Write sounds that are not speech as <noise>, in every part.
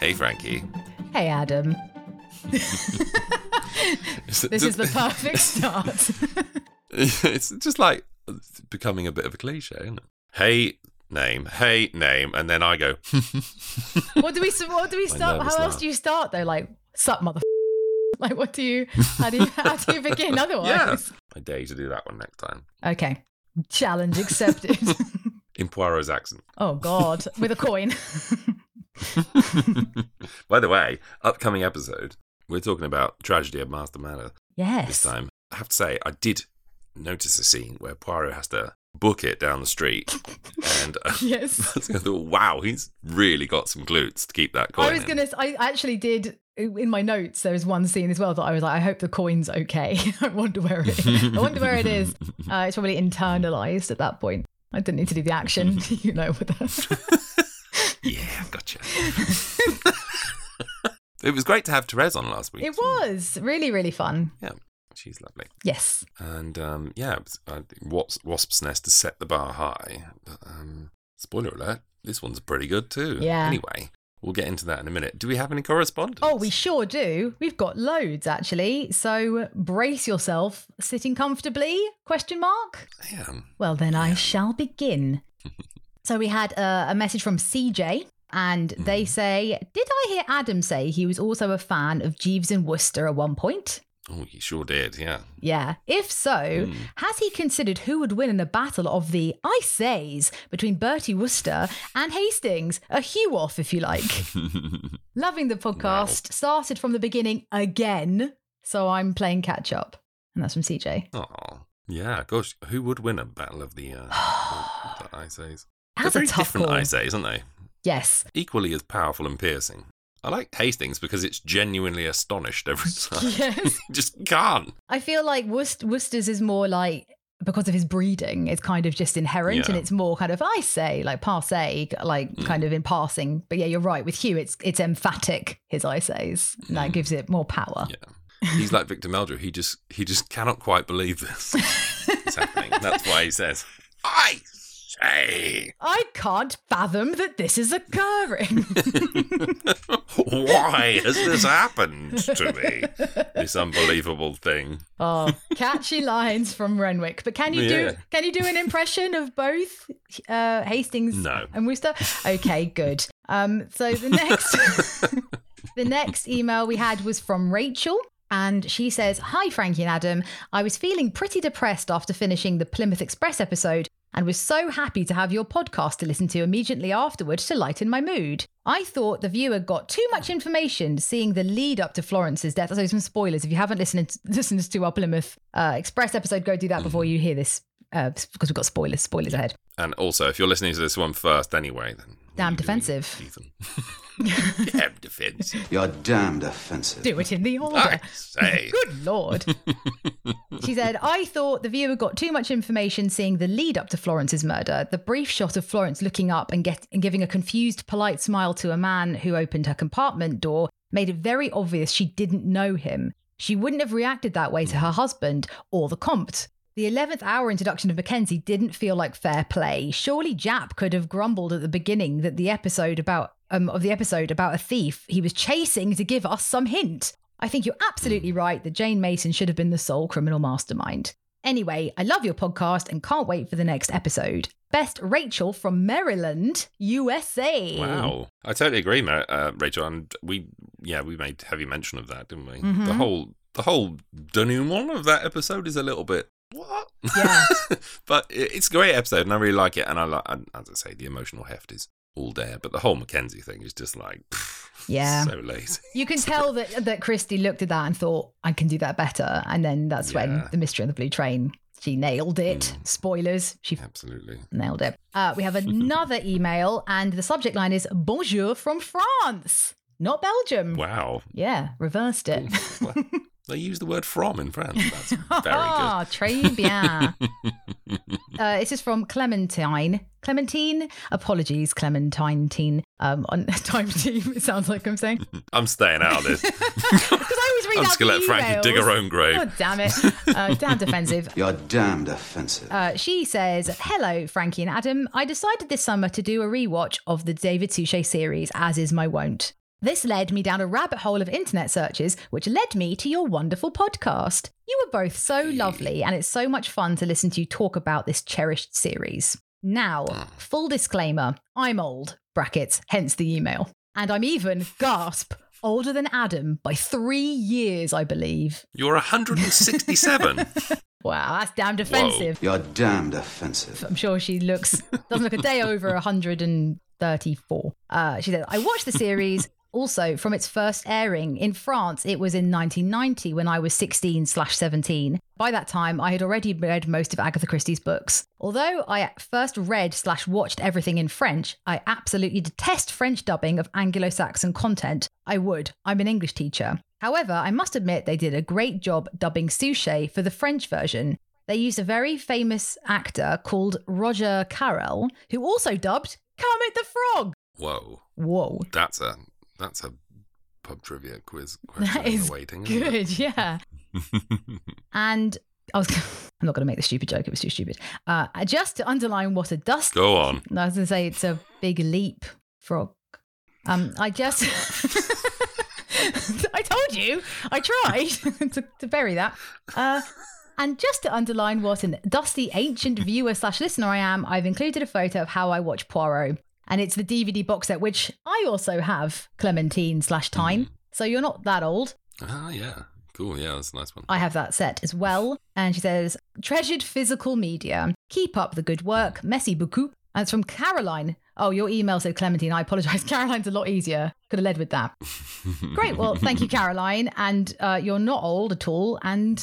Hey, Frankie. Hey, Adam. <laughs> <laughs> This is the perfect <laughs> start. it's just like it's becoming a bit of a cliche, isn't it? Hey, name. Hey, name. And then I go, what do we? What do we start? How else laugh. do you start though? Like, sup, mother. <laughs> Like, what do you? How do you? <laughs> How do you begin yeah. otherwise? I dare you to do that one next time. Okay, challenge accepted. <laughs> In Poirot's accent. oh God, with a coin. By the way, upcoming episode, we're talking about Tragedy of Marsdon Manor yes. this time. I have to say, I did notice a scene where Poirot has to book it down the street. and uh, Yes. I thought, wow, he's really got some glutes to keep that coin I was in. gonna. I actually did in my notes. There was one scene as well that I was like, I hope the coin's okay. <laughs> I wonder where it. I wonder where it is. <laughs> Uh, it's probably internalized at that point. I didn't need to do the action, <laughs> you know, with the. Yeah, I've gotcha. it was great to have Therese on last week. It was really, really fun. Yeah, she's lovely. Yes. And um, yeah, uh, Wasp, Wasp's Nest to set the bar high. But, um, spoiler alert, this one's pretty good too. Yeah. Anyway, we'll get into that in a minute. Do we have any correspondence? Oh, we sure do. We've got loads actually. So brace yourself, sitting comfortably? Question mark. Yeah. Well, then I shall begin. <laughs> so we had uh, a message from CJ, and they say, "Did I hear Adam say he was also a fan of Jeeves and Wooster at one point?" Oh, you sure did. Yeah. Yeah. If so, Hmm. has he considered who would win in a battle of the I says between Bertie Wooster and Hastings? A hew off, if you like. <laughs> Loving the podcast. Started from the beginning again. So I'm playing catch up. And that's from CJ. Oh, yeah. Gosh, who would win a battle of the, uh, <sighs> the Ice A's? That's They're a very tough different call. Ice A's, aren't they? Yes. Equally as powerful and piercing. I like Hastings because it's genuinely astonished every <laughs> time. Yes. <laughs> Just can't. I feel like Worc- Wooster's is more like because of his breeding, it's kind of just inherent and it's more kind of I say, like passe, like Mm. kind of in passing. But yeah, you're right. With Hugh, it's it's emphatic, his I says. And that gives it more power. Mm. Yeah. He's like Victor Meldrew. He just he just cannot quite believe this <laughs> is happening. That's why he says, "I say, I can't fathom that this is occurring. <laughs> why has this happened to me? This unbelievable thing." oh, catchy lines from Renwick. But can you do can you do an impression of both uh, Hastings No. and Wooster? Okay, good. Um, so the <laughs> next the next email we had was from Rachel. And she says, Hi, Frankie and Adam. I was feeling pretty depressed after finishing the Plymouth Express episode and was so happy to have your podcast to listen to immediately afterwards to lighten my mood. I thought the viewer got too much information seeing the lead up to Florence's death. So, some spoilers. If you haven't listened, <laughs> listened to our Plymouth uh, Express episode, go do that before you hear this uh, because we've got spoilers. Spoilers ahead. And also, if you're listening to this one first anyway, then Damn what are you doing, defensive. Ethan? <laughs> <laughs> Damn defensive. You're damned offensive. Do it in the order. I say. <laughs> Good lord. <laughs> she said, I thought the viewer got too much information seeing the lead up to Florence's murder. The brief shot of Florence looking up and, get, and giving a confused, polite smile to a man who opened her compartment door made it very obvious she didn't know him. She wouldn't have reacted that way to her husband or the Comte. The 11th hour introduction of Mackenzie didn't feel like fair play. Surely Japp could have grumbled at the beginning that the episode about um, of the episode about a thief he was chasing to give us some hint. I think you're absolutely right that Jane Mason should have been the sole criminal mastermind. Anyway, I love your podcast and can't wait for the next episode. Best Rachel from Maryland, USA. Wow, I totally agree, uh, Rachel. And we, yeah, we made heavy mention of that, didn't we? Mhm. The whole, the whole denouement of that episode is a little bit what? Yeah. <laughs> but it's a great episode, and I really like it. And I like, and as I say, the emotional heft is all there. But the whole Mackenzie thing is just like, pff, Yeah. so lazy. You can tell that that Christie looked at that and thought, I can do that better. And then that's when the mystery on the blue train, she nailed it. Spoilers. She Absolutely. nailed it. Uh, we have another <laughs> email, and the subject line is Bonjour from France, not Belgium. Wow. Yeah, reversed it. <laughs> Well, they use the word from in France. That's <laughs> very Ah, très bien. <laughs> uh, this is from Clementine. Clementine. Apologies, Clementine teen. Um, on <laughs> time team. It sounds like I'm saying. I'm staying out of this. Because I always read I'm just going to let Frankie dig her own grave. Oh, damn it. Uh, damn defensive. You're damned offensive. Uh, she says, Hello, Frankie and Adam. I decided this summer to do a rewatch of the David Suchet series, as is my wont. This led me down a rabbit hole of internet searches, which led me to your wonderful podcast. You were both so lovely, and it's so much fun to listen to you talk about this cherished series. Now, full disclaimer I'm old, brackets, hence the email. And I'm even, gasp, older than Adam by three years, I believe. You're 167. <laughs> Wow, that's damn defensive. You're damned offensive. I'm sure she looks doesn't look a day over 134. Uh, she said, "I watched the series." Also, from its first airing in France, it was in 1990 when I was 16 slash 17. By that time, I had already read most of Agatha Christie's books. Although I first read slash watched everything in French, I absolutely detest French dubbing of Anglo-Saxon content. I would. I'm an English teacher. However, I must admit they did a great job dubbing Suchet for the French version. They used a very famous actor called Roger Carel, who also dubbed Kermit the Frog. Whoa. Whoa. That's a that's a pub trivia quiz <laughs> question That is waiting. good, <laughs> yeah. <laughs> and I was, I'm not going to make the stupid joke. It was too stupid. Uh, just to underline what a dust. Go on. I was going to say it's a big leap frog. Um, I just, I told you, I tried to, to bury that. Uh, and just to underline what an dusty ancient viewer slash listener I am, I've included a photo of how I watch Poirot, and it's the DVD box set which I also have Clementine slash Time. So you're not that old. Ah, yeah. Cool. Yeah, that's a nice one. I have that set as well. And she says, treasured physical media. Keep up the good work. Merci beaucoup. And it's from Caroline. Oh, your email said Clementine. I apologize. <laughs> Caroline's a lot easier. Could have led with that. <laughs> Great. Well, thank you, Caroline. And uh, you're not old at all. And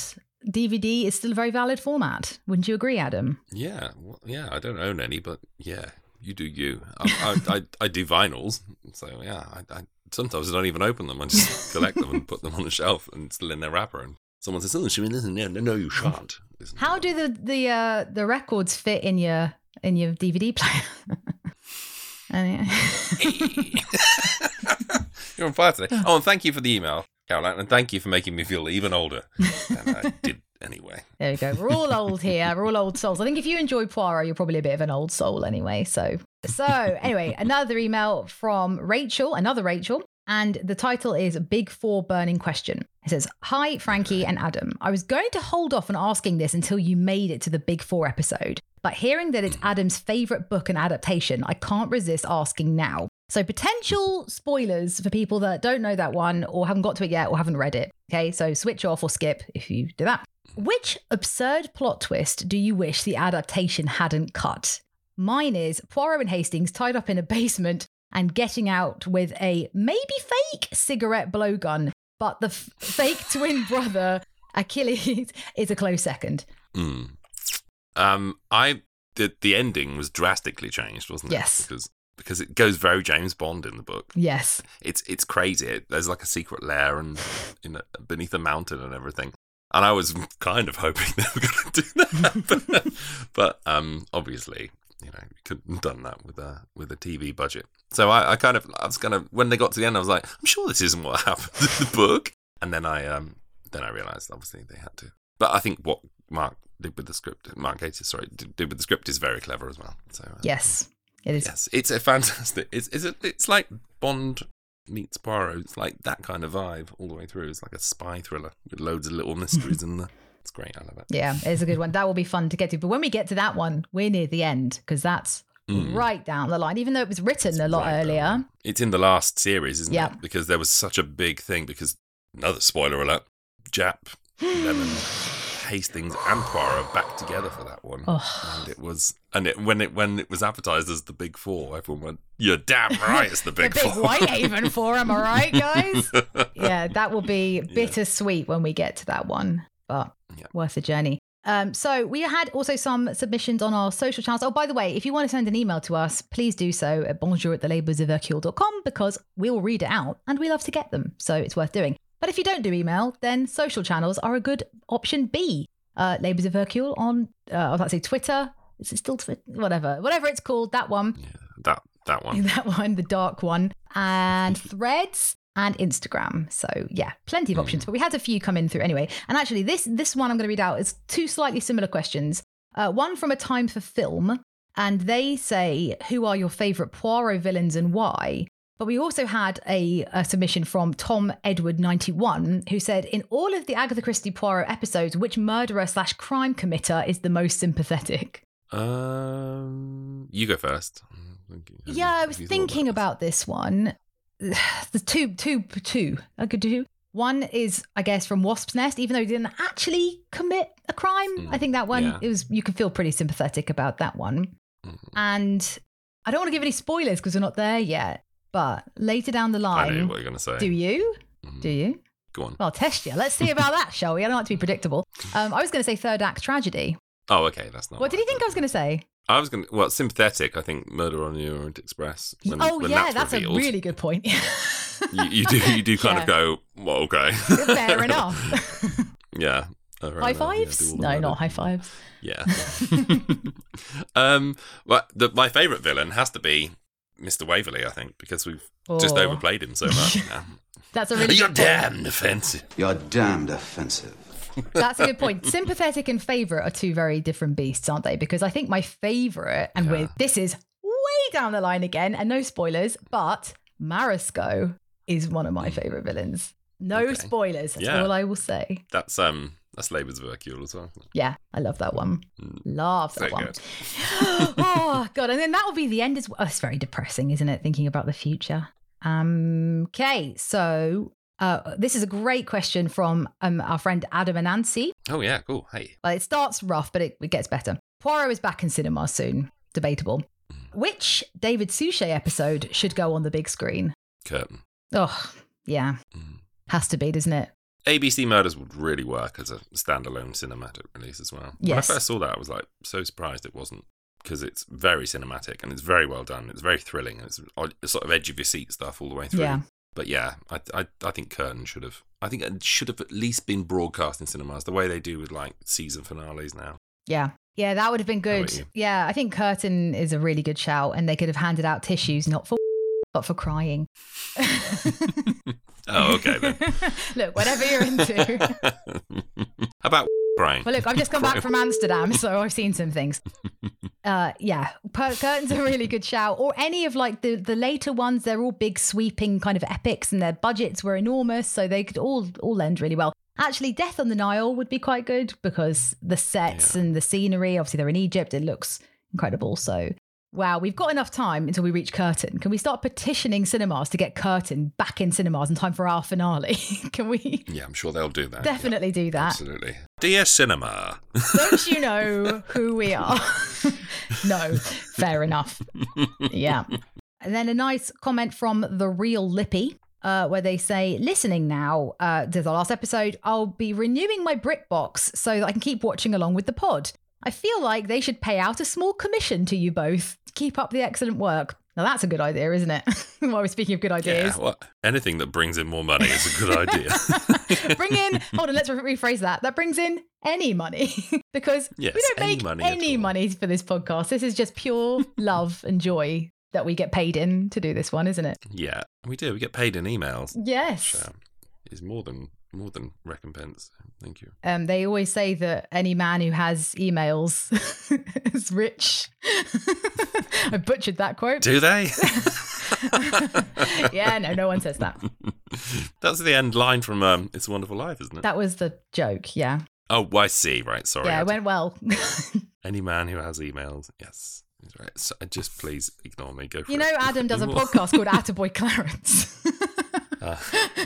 DVD is still a very valid format. Wouldn't you agree, Adam? Yeah, well, yeah. I don't own any, but yeah, you do you. I, I, I, I do vinyls, so yeah. I, I sometimes I don't even open them. I just <laughs> collect them and put them on the shelf and still in their wrapper. And someone says, "Oh, should we listen?" No, no, no, you shan't. Listen How do the the uh, the records fit in your in your DVD player? <laughs> <laughs> You're on fire today. Oh, and thank you for the email, Caroline, and thank you for making me feel even older than I did anyway. There we go. We're all old here. We're all old souls. I think if you enjoy Poirot, you're probably a bit of an old soul anyway. So, so anyway, another email from Rachel, another Rachel, and the title is Big Four Burning Question. It says, Hi, Frankie and Adam. I was going to hold off on asking this until you made it to the Big Four episode, but hearing that it's Adam's favorite book and adaptation, I can't resist asking now. So, potential spoilers for people that don't know that one or haven't got to it yet or haven't read it. Okay, so switch off or skip if you do that. Which absurd plot twist do you wish the adaptation hadn't cut? Mine is Poirot and Hastings tied up in a basement and getting out with a maybe fake cigarette blowgun, but the f- fake <laughs> twin brother Achilles <laughs> is a close second. Mm. Um, I the the ending was drastically changed, wasn't it? Yes. because because it goes very James Bond in the book. Yes. It's it's crazy. It, there's like a secret lair and in a, beneath a mountain and everything. And I was kind of hoping <laughs> they were going to do that, but, um, obviously, you know, you couldn't have done that with a with a TV budget. So I, I kind of I was kind of when they got to the end, I was like, I'm sure this isn't what <laughs> happened in the book. And then I um then I realised obviously they had to. But I think what Mark did with the script, Mark Gatiss, sorry, did, did with the script is very clever as well. So uh, Yes. It is. Yes, it's a fantastic. It's it's a, it's like Bond meets Poirot. It's like that kind of vibe all the way through. It's like a spy thriller with loads of little mysteries in there. <laughs> It's great. I love it. Yeah, it's a good one. That will be fun to get to. But when we get to that one, we're near the end because that's right down the line, even though it was written a lot Mm. Right earlier. It's in the last series, isn't Yeah. it? Because there was such a big thing. Because another spoiler alert: Japp, Lemon, <gasps> <laughs> Hastings and Poirot back together for that one, Oh. and it was and it when it when it was advertised as the Big Four, everyone went, "You're damn <laughs> right, it's the Big the Big big Four." Whitehaven four, am I right, guys? <laughs> yeah, that will be bittersweet when we get to that one, but Yeah. worth the journey. Um, so we had also some submissions on our social channels. Oh, by the way, if you want to send an email to us, please do so at bonjour at the because we'll read it out and we love to get them. So it's worth doing. But if you don't do email, then social channels are a good option B. Uh, Labours of Hercule on, uh, I was about to say Twitter. Is it still Twitter? Whatever. Whatever it's called, that one. Yeah, that that one. <laughs> that one, the dark one, and threads and Instagram. So yeah, plenty of options. But we had a few come in through anyway. And actually, this this one I'm going to read out is two slightly similar questions. Uh, one from a time for film, and they say, "Who are your favourite Poirot villains and why?" But we also had a, a submission from Tom Edward 91 who said, In all of the Agatha Christie Poirot episodes, which murderer slash crime committer is the most sympathetic? Um, you go first. Yeah, I was thinking about this one. <sighs> The two, two, two. I could do. One is, I guess, from Wasp's Nest, even though he didn't actually commit a crime. I think that one yeah. it was. You can feel pretty sympathetic about that one. Mhm. And I don't want to give any spoilers because we're not there yet. But later down the this? I know line, what you're going to say. do you? Mhm. Do you? Go on. Well, I'll test you. Let's see about that, shall we? I don't like to be predictable. Um, I was going to say third act tragedy. Oh, okay, that's not. What did you think I was going to say? I was going to. Well, sympathetic. I think Murder on the Orient Express. When, oh when yeah, that's, that's, a really good point. <laughs> You, you do. You do kind Yeah. of go. Well, okay. Fair <laughs> enough. <laughs> yeah. High yeah, fives? all no, not high fives. Yeah. um. Well, the, my favourite villain has to be Mr. Waverley. I think because we've just Oh. overplayed him so much. <laughs> That's a really You're good point. damned offensive. You're damned offensive. That's a good point. Sympathetic and favorite are two very different beasts, aren't they? Because I think my favorite, and with this is way down the line again, and no spoilers, but Marrascaud is one of my favorite villains. No Okay. spoilers. That's Yeah. all I will say. That's um. That's Labour's of Hercule as well. Yeah, I love that one. Love that So one. <gasps> oh god, and then that will be the end as well. It's very depressing, isn't it? Thinking about the future. Um, okay, so uh, this is a great question from um, our friend Adam and Nancy. Oh yeah. Cool. Hey. Well, it starts rough, but it, it gets better. Poirot is back in cinemas soon. Debatable. Which David Suchet episode should go on the big screen? Curtain. Oh, yeah. Mm. Has to be, doesn't it? ABC Murders would really work as a standalone cinematic release as well. When I first saw that, I was like so surprised it wasn't because it's very cinematic and it's very well done. It's very thrilling. It's, it's sort of edge of your seat stuff all the way through. Yeah. But yeah, I, I I think Curtain should have. I think it should have at least been broadcast in cinemas the way they do with like season finales now. Yeah. Yeah, that would have been good. Yeah, I think Curtain is a really good shout, and they could have handed out tissues, not for but for crying. <laughs> Oh, okay then. <laughs> look, whatever you're into. <laughs> How about crying? Well, look, I've just come back from Amsterdam, so I've seen some things. Uh, yeah, Per- Curtain's a really good shout. Or any of like the the later ones, they're all big, sweeping kind of epics, and their budgets were enormous, so they could all all lend really well. Actually, Death on the Nile would be quite good because the sets Yeah. and the scenery. Obviously, they're in Egypt; it looks incredible. So. Wow, we've got enough time until we reach Curtain. Can we start petitioning cinemas to get Curtain back in cinemas in time for our finale? <laughs> Can we Yeah, I'm sure they'll do that. definitely do that? Absolutely. Dear cinema. <laughs> Don't you know who we are? <laughs> no, fair enough. Yeah. And then a nice comment from the real Lippy. Uh, where they say, listening now uh, to the last episode, I'll be renewing my BritBox so that I can keep watching along with the pod. I feel like they should pay out a small commission to you both to keep up the excellent work. Now that's a good idea, isn't it? <laughs> While we're speaking of good ideas. Yeah, what? Anything that brings in more money is a good idea. <laughs> bring in <laughs> hold on let's re- rephrase that that brings in any money because Yes, we don't make money any money for this podcast this is just pure love and joy that we get paid in to do this one isn't it yeah, we do. We get paid in emails. yes Which, um, is more than more than recompense. Thank you. um, they always say that any man who has emails <laughs> is rich <laughs> i butchered that quote Do they? <laughs> yeah no no one says that That's the end line from um, "It's a Wonderful Life," isn't it? that was the joke yeah oh, I see. Right, sorry. yeah it went well Any man who has emails, yes, right. So, uh, just please ignore me. Go you know adam does a podcast called attaboy clarence Uh,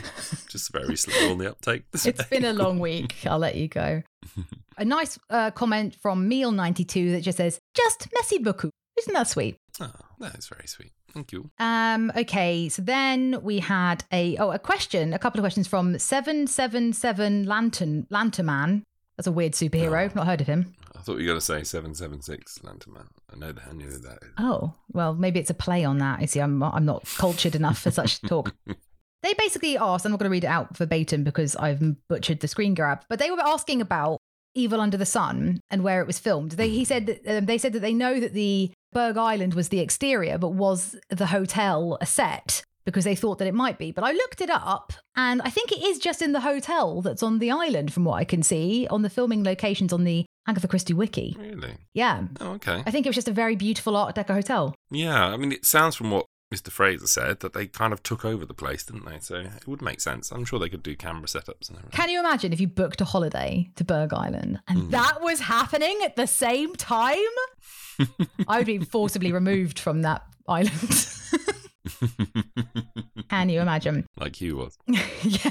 <laughs> just very slow on the uptake. this It's been a long week. <laughs> I'll let you go. <laughs> a nice uh, comment from Meal92 that just says, just messy beaucoup. Isn't that sweet? Oh, that is very sweet. Thank you. Um, okay, so then we had a oh a question, a couple of questions from seven seven seven Lantern Lantern Man. That's a weird superhero. Oh. Not heard of him. I thought you were going to say 776 Lantern Man. I know that. I knew that is. Oh well, maybe it's a play on that. You see, I'm I'm not cultured enough for such talk. They basically asked. I'm not going to read it out verbatim because I've butchered the screen grab. But they were asking about Evil Under the Sun and where it was filmed. They he said that um, they said that they know that the Burgh Island was the exterior, but was the hotel a set? Because they thought that it might be. But I looked it up and I think it is just in the hotel that's on the island, from what I can see, on the filming locations on the Agatha Christie wiki. Really? Yeah. Oh, okay. I think it was just a very beautiful Art Deco hotel. Yeah, I mean, it sounds from what Mr. Fraser said that they kind of took over the place, didn't they? So it would make sense. I'm sure they could do camera setups and everything. Can you imagine if you booked a holiday to Burgh Island and mm. that was happening at the same time? <laughs> I would be forcibly removed from that island. <laughs> Can you imagine? like Hugh was. <laughs> yeah.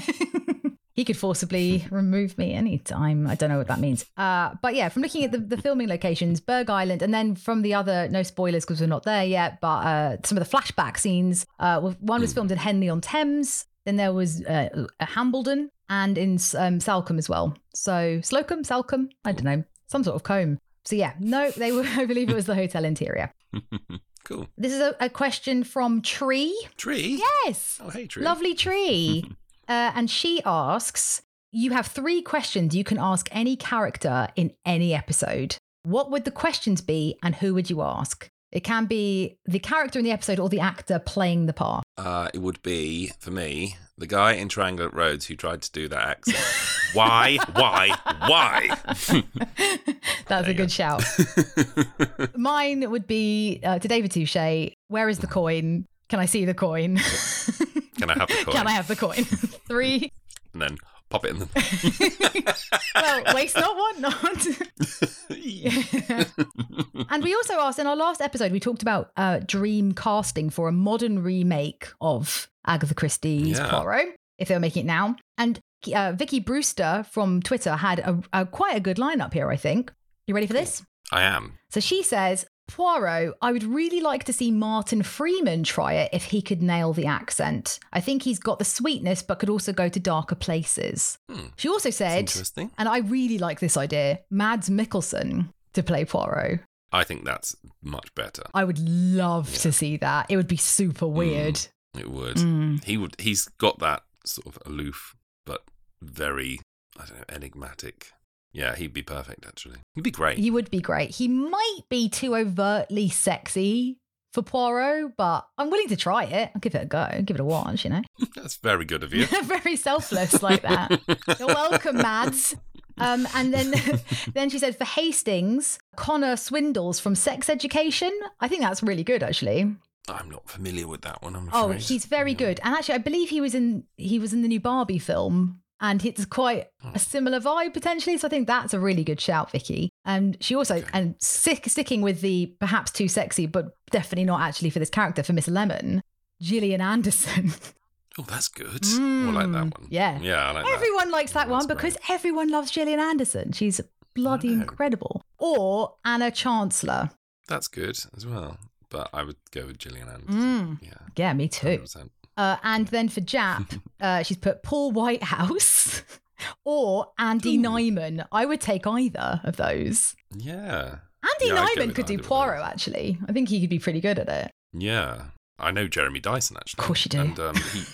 He could forcibly remove me anytime. I don't know what that means. Uh, but yeah, from looking at the, the filming locations, Burgh Island, and then from the other, no spoilers because we're not there yet, but uh, some of the flashback scenes. Uh, one was filmed in Henley on Thames. Then there was uh, Hambledon and in um, Salcombe as well. So Slocum, Salcombe, I don't know, some sort of comb. So yeah, no, they were. <laughs> I believe it was the hotel interior. <laughs> cool. This is a, a question from Tree. Tree? Yes. Oh, hey, Tree. Lovely <laughs> tree. Uh, and she asks You have three questions you can ask any character in any episode. What would the questions be and who would you ask? It can be the character in the episode or the actor playing the part. Uh, it would be, for me, the guy in Triangle Rhodes who tried to do that accent. <laughs> why? Why? Why? <laughs> That's a good shout. <laughs> Mine would be uh, to David Suchet Where is the coin? Can I see the coin? Can I have the <laughs> coin? Can I have the coin? <laughs> Three. And then pop it in the. <laughs> Well, waste not, want not. and we also asked in our last episode, we talked about uh, dream casting for a modern remake of Agatha Christie's Yeah. Poirot, if they were making it now. And uh, Vicky Brewster from Twitter had a, a quite a good lineup here, I think. You ready for this? I am. So she says, Poirot, I would really like to see Martin Freeman try it if he could nail the accent. I think he's got the sweetness, but could also go to darker places. Hmm. She also said, interesting. and I really like this idea, Mads Mikkelsen to play Poirot. I think that's much better. I would love to see that. It would be super weird. It would. Mm. He would. He's got that sort of aloof, but very, I don't know, enigmatic. Yeah, he'd be perfect. Actually, he'd be great. He would be great. He might be too overtly sexy for Poirot, but I'm willing to try it. I'll give it a go, give it a watch, you know? <laughs> That's very good of you. <laughs> Very selfless like that. <laughs> You're welcome, Mads. Um, and then, then she said for Hastings, Connor Swindells from Sex Education. I think that's really good, actually. I'm not familiar with that one. I'm Oh, he's very good. And actually, I believe he was in he was in the new Barbie film, and it's quite a similar vibe potentially. So I think that's a really good shout, Vicky. And she also and stick, sticking with the perhaps too sexy, but definitely not actually for this character for Miss Lemon, Gillian Anderson. <laughs> Oh, that's good. I like that one. Mm, yeah. Yeah, I like that. everyone likes that Yeah, one because great. everyone loves Gillian Anderson. She's bloody incredible. Or Anna Chancellor. That's good as well. But I would go with Gillian Anderson. Mm. Yeah, Yeah, me too. 100%. Uh, and then for Japp, <laughs> uh, she's put Paul Whitehouse <laughs> or Andy Ooh. Nyman. I would take either of those. Yeah. Andy Yeah, Nyman could do Poirot, actually. I think he could be pretty good at it. Yeah. I know Jeremy Dyson actually. Of course you do. And um, he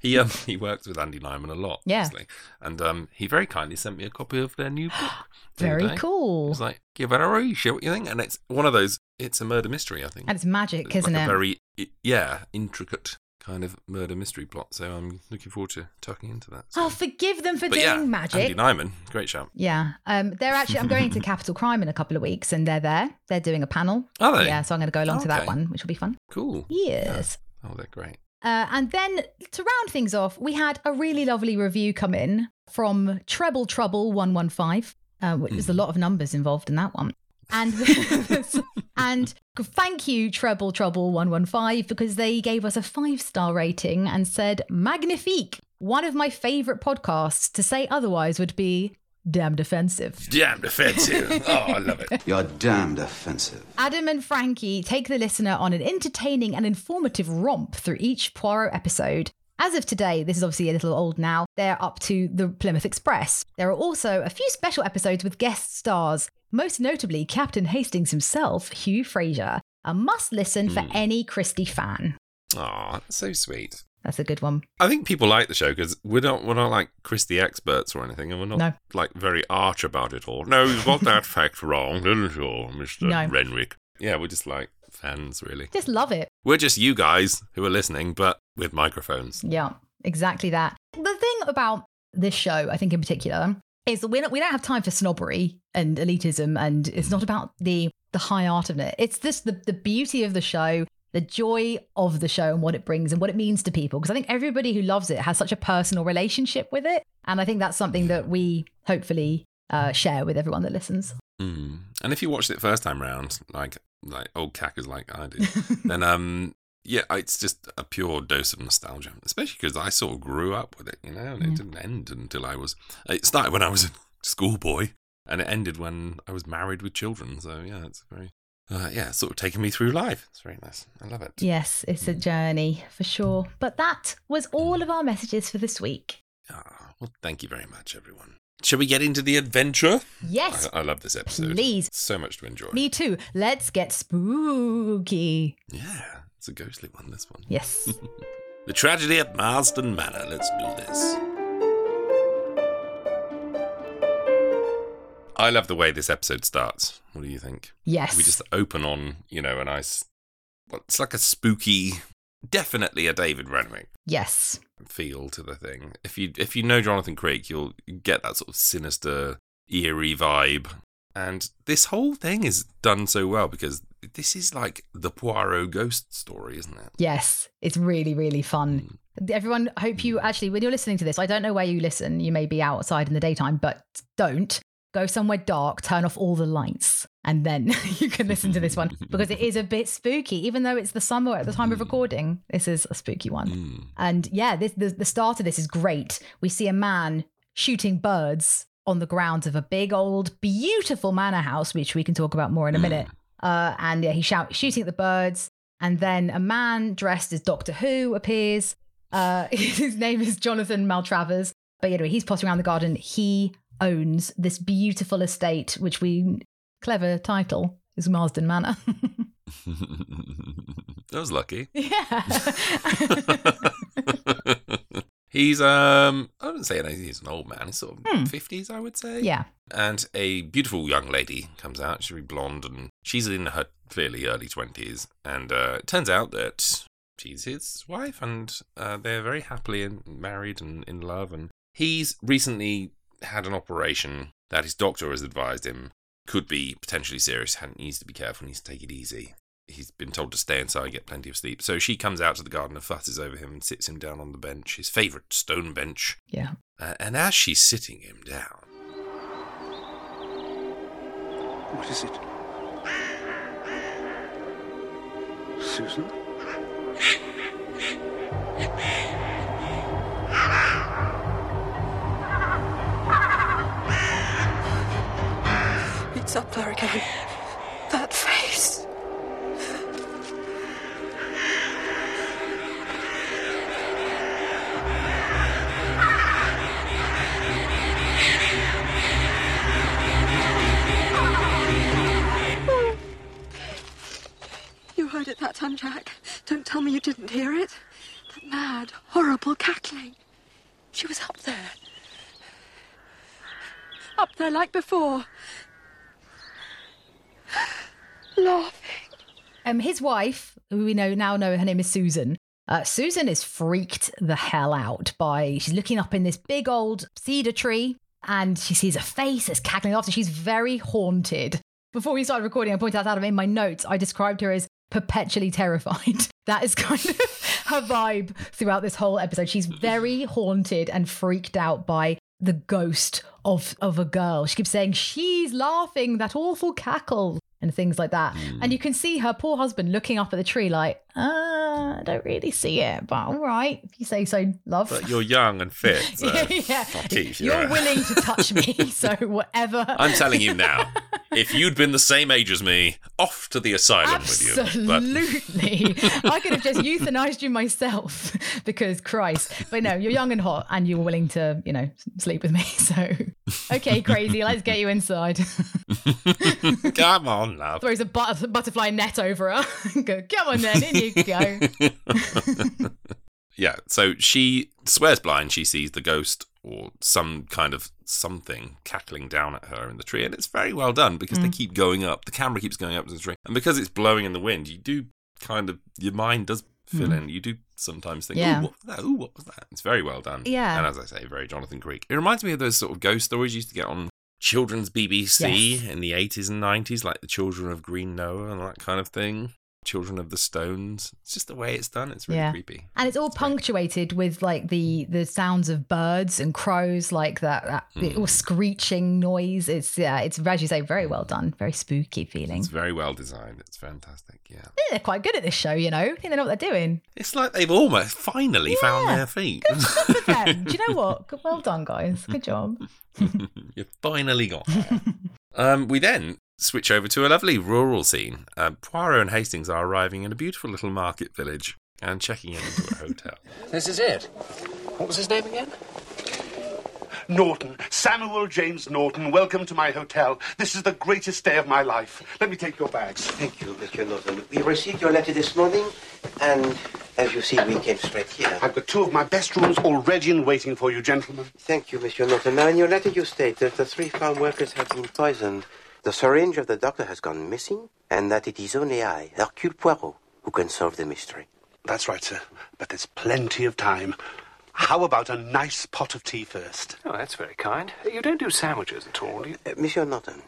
he <laughs> um, he works with Andy Nyman a lot. Yeah. Obviously. And um, he very kindly sent me a copy of their new book. <gasps> Very cool. He was like, "Give it a read, show what you think." And it's one of those. It's a murder mystery, I think. And it's magic, It's isn't like it? A very yeah, intricate kind of murder mystery plot. So I'm looking forward to tucking into that. So- Oh, forgive them for but doing yeah, magic. Andy Nyman, great shout. Yeah, um, they're actually. I'm going to <laughs> Capital Crime in a couple of weeks, and they're there. They're doing a panel. Are they? Yeah, so I'm going to go along to that Okay. one, which will be fun. Cool. Yes. Oh, they're great. Uh, and then to round things off, we had a really lovely review come in from Treble Trouble One One Five. Uh, which There's a lot of numbers involved in that one. And <laughs> and thank you Treble Trouble One One Five because they gave us a five star rating and said magnifique. One of my favorite podcasts. To say otherwise would be damned offensive. Damn defensive. <laughs> oh, I love it. You're damned offensive. Adam and Frankie take the listener on an entertaining and informative romp through each Poirot episode. As of today, this is obviously a little old now, they're up to the Plymouth Express. There are also a few special episodes with guest stars, most notably Captain Hastings himself, Hugh Fraser. A must listen for hmm. any Christie fan. Oh, so sweet. That's a good one. I think people like the show because we're not we're not like Christie experts or anything, and we're not No. like very arch about it all. No, you got that <laughs> fact wrong, didn't you, Mister No. Renwick? Yeah, we're just like fans, really. Just love it. We're just you guys who are listening, but with microphones. Yeah, exactly that. The thing about this show, I think in particular, is we don't, we don't have time for snobbery and elitism, and it's not about the the high art of it. It's just the the beauty of the show, the joy of the show, and what it brings and what it means to people. Because I think everybody who loves it has such a personal relationship with it, and I think that's something that we hopefully uh, share with everyone that listens. Mm. And if you watched it first time round, like like old cackers like I did, <laughs> then um yeah, it's just a pure dose of nostalgia. Especially because I sort of grew up with it, you know, and it didn't end until I was. It started when I was a schoolboy, and it ended when I was married with children. So yeah, it's very. Uh, yeah, sort of taking me through life. It's very nice. I love it. Yes, it's a journey for sure. But that was all of our messages for this week. Ah, well, thank you very much, everyone. Shall we get into the adventure? Yes, I, I love this episode. please. So much to enjoy. Me too. Let's get spooky. Yeah, it's a ghostly one, this one. Yes. <laughs> The tragedy at Marsdon Manor. Let's do this. I love the way this episode starts. What do you think? Yes. We just open on, you know, a nice. Well, it's like a spooky, definitely a David Renwick yes. feel to the thing. If you if you know Jonathan Creek, you'll get that sort of sinister, eerie vibe. And this whole thing is done so well because this is like the Poirot ghost story, isn't it? Yes. It's really, really fun. Hmm. Everyone, hope you hmm. actually, when you're listening to this, I don't know where you listen. You may be outside in the daytime, but don't. Go somewhere dark, turn off all the lights, and then <laughs> you can listen to this one because it <laughs> is a bit spooky. Even though it's the summer at the time of hmm. recording, this is a spooky one. Mm. And yeah, this the, the start of this is great. We see a man shooting birds on the grounds of a big old beautiful manor house, which we can talk about more in a minute. Uh, and yeah, he's shout, shooting at the birds. And then a man dressed as Doctor Who appears. Uh, <laughs> his name is Jonathan Maltravers. But anyway, he's pottering around the garden. He owns this beautiful estate, which we clever title is Marsdon Manor. <laughs> that was lucky. <laughs> yeah. He's um I wouldn't say he's an old man. He's sort of fifties, I would say. Hmm. yeah. And a beautiful young lady comes out. She's blonde and she's in her clearly early twenties. And uh, it turns out that she's his wife, and uh, they're very happily in, married and in love. And he's recently had an operation that his doctor has advised him could be potentially serious. and needs to be careful. He needs to take it easy. He's been told to stay inside, and get plenty of sleep. So she comes out to the garden and fusses over him and sits him down on the bench, his favourite stone bench. Yeah. Uh, and as she's sitting him down, What is it? Susan? It's up there again. Heard it that time, Jack. Don't tell me you didn't hear it. That mad, horrible cackling. She was up there. Up there like before. Laughing. Um, his wife, who we know now know her name is Susan. Uh, Susan is freaked the hell out by she's looking up in this big old cedar tree and she sees a face that's cackling after. She's very haunted. Before we started recording, I pointed out Adam in my notes. I described her as perpetually terrified. <laughs> That is kind of <laughs> her vibe throughout this whole episode. She's very haunted and freaked out by the ghost of of a girl. She keeps saying she's laughing that awful cackle. and things like that. Hmm. And you can see her poor husband looking up at the tree like, uh, I don't really see it, but all right, if you say so, love. But you're young and fit. <laughs> So yeah, you're right. willing to touch me, <laughs> so whatever. I'm telling you now, if you'd been the same age as me, off to the asylum with you. But Absolutely. <laughs> I could have just euthanized you myself because Christ. But no, you're young and hot and you're willing to, you know, sleep with me. So, okay, crazy. Let's get you inside. come on, love. Throws a but- butterfly net over her. Go, Come on then, in you go. <laughs> Yeah, so she swears blind she sees the ghost or some kind of something cackling down at her in the tree. And it's very well done because Mm. they keep going up. The camera keeps going up to the tree. And because it's blowing in the wind, you do kind of, your mind does fill in. You do sometimes think, Mm. Yeah. what was that? Ooh, what was that? It's very well done. Yeah. And as I say, very Jonathan Creek. It reminds me of those sort of ghost stories you used to get on children's BBC Yes. in the 80s and 90s, like The Children of Green Knowe and that kind of thing. Children of the Stones. It's just the way it's done. It's really Yeah. creepy. And it's all punctuated with like the the sounds of birds and crows, like that, that Mm. or screeching noise. It's yeah, it's as you say, very well done, very spooky feeling. It's very well designed. It's fantastic. Yeah. Yeah, they're quite good at this show, you know. I think they know what they're doing. It's like they've almost finally found their feet. Good for them. <laughs> Do you know what? Good- Well done, guys. Good job. <laughs> You've finally got <laughs> um, we then switch over to a lovely rural scene. Uh, Poirot and Hastings are arriving in a beautiful little market village and checking in into a hotel. <laughs> This is it. What was his name again? Norton, Samuel James Norton, welcome to my hotel. This is the greatest day of my life. Let me take your bags. Thank you, Monsieur Norton. We received your letter this morning, and as you see, we came straight here. I've got two of my best rooms already in waiting for you, gentlemen. Thank you, Monsieur Norton. Now, in your letter, you state that the three farm workers have been poisoned. The syringe of the doctor has gone missing, and that it is only I, Hercule Poirot, who can solve the mystery. That's right, sir. But there's plenty of time. How about a nice pot of tea first? Oh, that's very kind. You don't do sandwiches at all, do you? Uh, Monsieur Norton,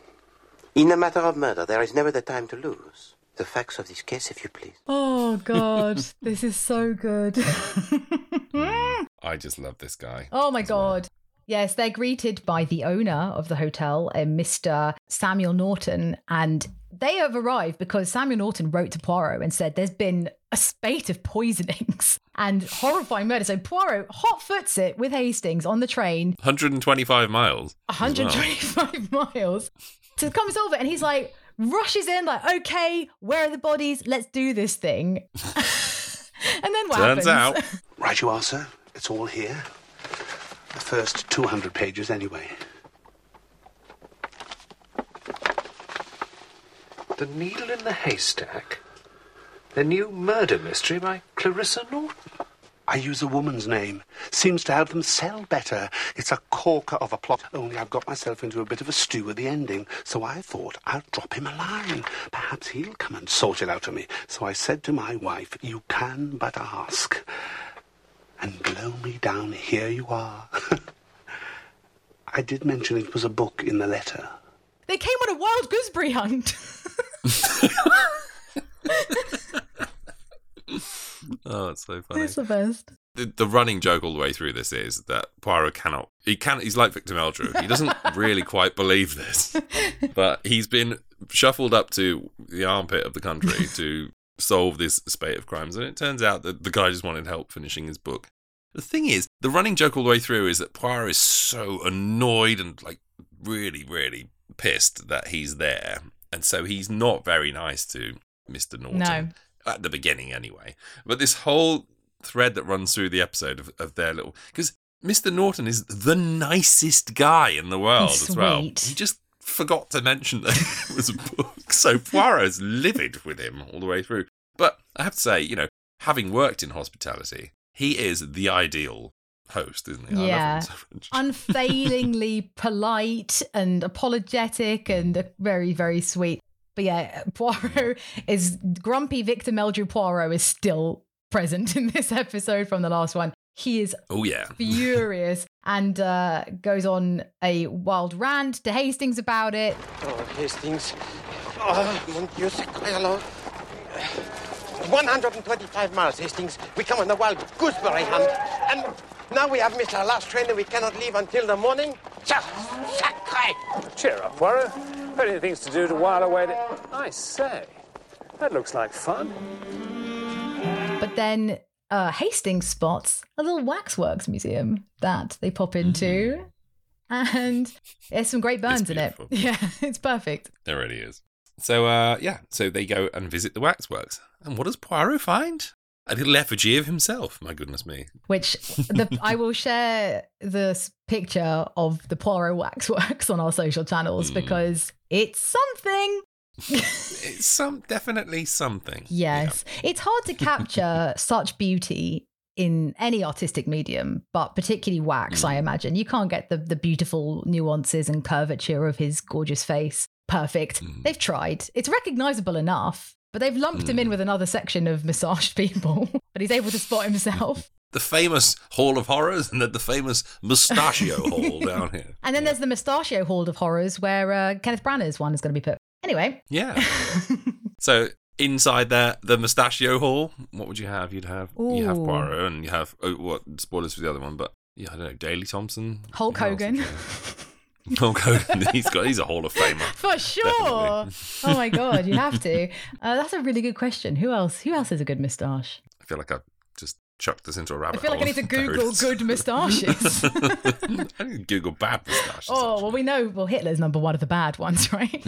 in a matter of murder, there is never the time to lose. The facts of this case, if you please. Oh <laughs> God, this is so good. <laughs> I just love this guy. oh my God. well. God. Yes, they're greeted by the owner of the hotel, uh, Mr. Samuel Norton, and they have arrived because Samuel Norton wrote to Poirot and said there's been a spate of poisonings <laughs> and horrifying murder. So Poirot hot foots it with Hastings on the train 125 miles. as well. 125 <laughs> miles to come solve it. And he's like, rushes in, like, okay, where are the bodies? Let's do this thing. <laughs> and then what Turns happens? out, Right you are, sir. It's all here. The first 200 pages, anyway. The Needle in the Haystack. The new murder mystery by Clarissa Norton. I use a woman's name. Seems to help them sell better. It's a corker of a plot. Only I've got myself into a bit of a stew at the ending, so I thought I'll drop him a line. Perhaps he'll come and sort it out for me. So I said to my wife, You can but ask. And blow me down, here you are. <laughs> I did mention it was a book in the letter. They came on a wild gooseberry hunt. <laughs> oh, it's so funny. it's the best. the, the running joke all the way through this is that Poirot cannot. He can. He's like Victor Meldrew. He doesn't <laughs> really quite believe this, but he's been shuffled up to the armpit of the country to solve this spate of crimes, and it turns out that the guy just wanted help finishing his book. The thing is, the running joke all the way through is that Poirot is so annoyed and like really, really pissed that he's there, and so he's not very nice to Mister Norton No. at the beginning anyway. But this whole thread that runs through the episode of, of their little because Mr. Norton is the nicest guy in the world as well. He just forgot to mention that <laughs> it was a book. So Poirot's livid with him all the way through. But I have to say, you know, having worked in hospitality, he is the ideal host, isn't he? I love him Yeah. so much. <laughs> Unfailingly polite and apologetic and very, very sweet. But yeah, Poirot is grumpy Victor Meldrew Poirot is still present in this <laughs> episode from the last one. He is oh yeah. furious and uh, goes on a wild rant to Hastings about it. Oh, Hastings. Oh, mon Dieu, c'est quoi alors? 125 miles, Hastings. We come on the wild gooseberry hunt. And now we have missed our last train and we cannot leave until the morning. Just sacre! Cheer up, Poirot. Plenty of things to do to while away the... I say, that looks like fun. But then uh, Hastings spots a little waxworks museum that they pop into. And there's some great burns in it. <laughs> Yeah, it's perfect. There really is. So, uh, yeah, so they go and visit the waxworks. And what does Poirot find? A little effigy of himself. My goodness me. Which the, <laughs> I will share this picture of the Poirot waxworks on our social channels Mm. because it's something. It's some definitely something. Yes. It's hard to capture <laughs> such beauty in any artistic medium, but particularly wax, Mm. I imagine. You can't get the, the beautiful nuances and curvature of his gorgeous face perfect. Mm. They've tried. It's recognizable enough, but they've lumped him in Mm. with another section of massaged people, <laughs> but he's able to spot himself. <laughs> The famous Hall of Horrors and then the famous Mustachio Hall down here. And then there's the Mustachio Hall of Horrors where uh, Kenneth Branagh's one is going to be put. Anyway, Yeah. <laughs> so inside there, the Mustachio Hall, what would you have? You'd have you have Ooh. Poirot and you have oh, what spoilers for the other one, but yeah, I don't know, Daley Thompson, Hulk Hogan. Hulk Hogan. <laughs> He's got he's a Hall of Famer. <laughs> For sure. Oh my god, you have to. Uh, that's a really good question. Who else? Who else has a good moustache? I feel like I've chucked this into a rabbit I feel like I need to Google good moustaches. <laughs> I need to Google bad moustaches. oh well, we know. Well, Hitler's number one of the bad ones, right?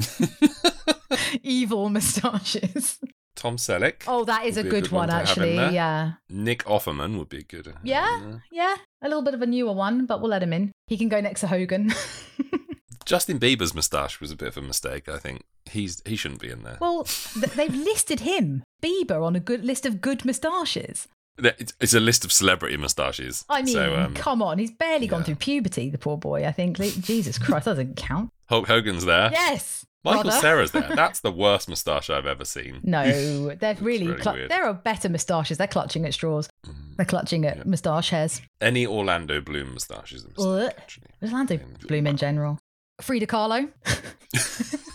<laughs> Evil moustaches. Tom Selleck. Oh, that is a be a good, good one one, to have in actually. Yeah, Nick Offerman would be a good. uh, yeah, yeah. A little bit of a newer one, but we'll let him in. He can go next to Hogan. <laughs> Justin Bieber's moustache was a bit of a mistake. I think he's he shouldn't be in there. well, th- they've listed him, Bieber, on a good list of good moustaches. It's, it's a list of celebrity moustaches. I mean, so, um, come on, he's barely gone yeah. through puberty, the poor boy. I think. Jesus Christ, that doesn't count. Hulk Hogan's there. Yes, Michael brother. Sarah's there. <laughs> That's the worst moustache I've ever seen. No, <laughs> they're really. really weird. there are better moustaches. They're clutching at straws. Mm. They're clutching at moustache hairs. Any Orlando Bloom moustache is a mistake, actually. Orlando Bloom in general. Frida Kahlo. <laughs>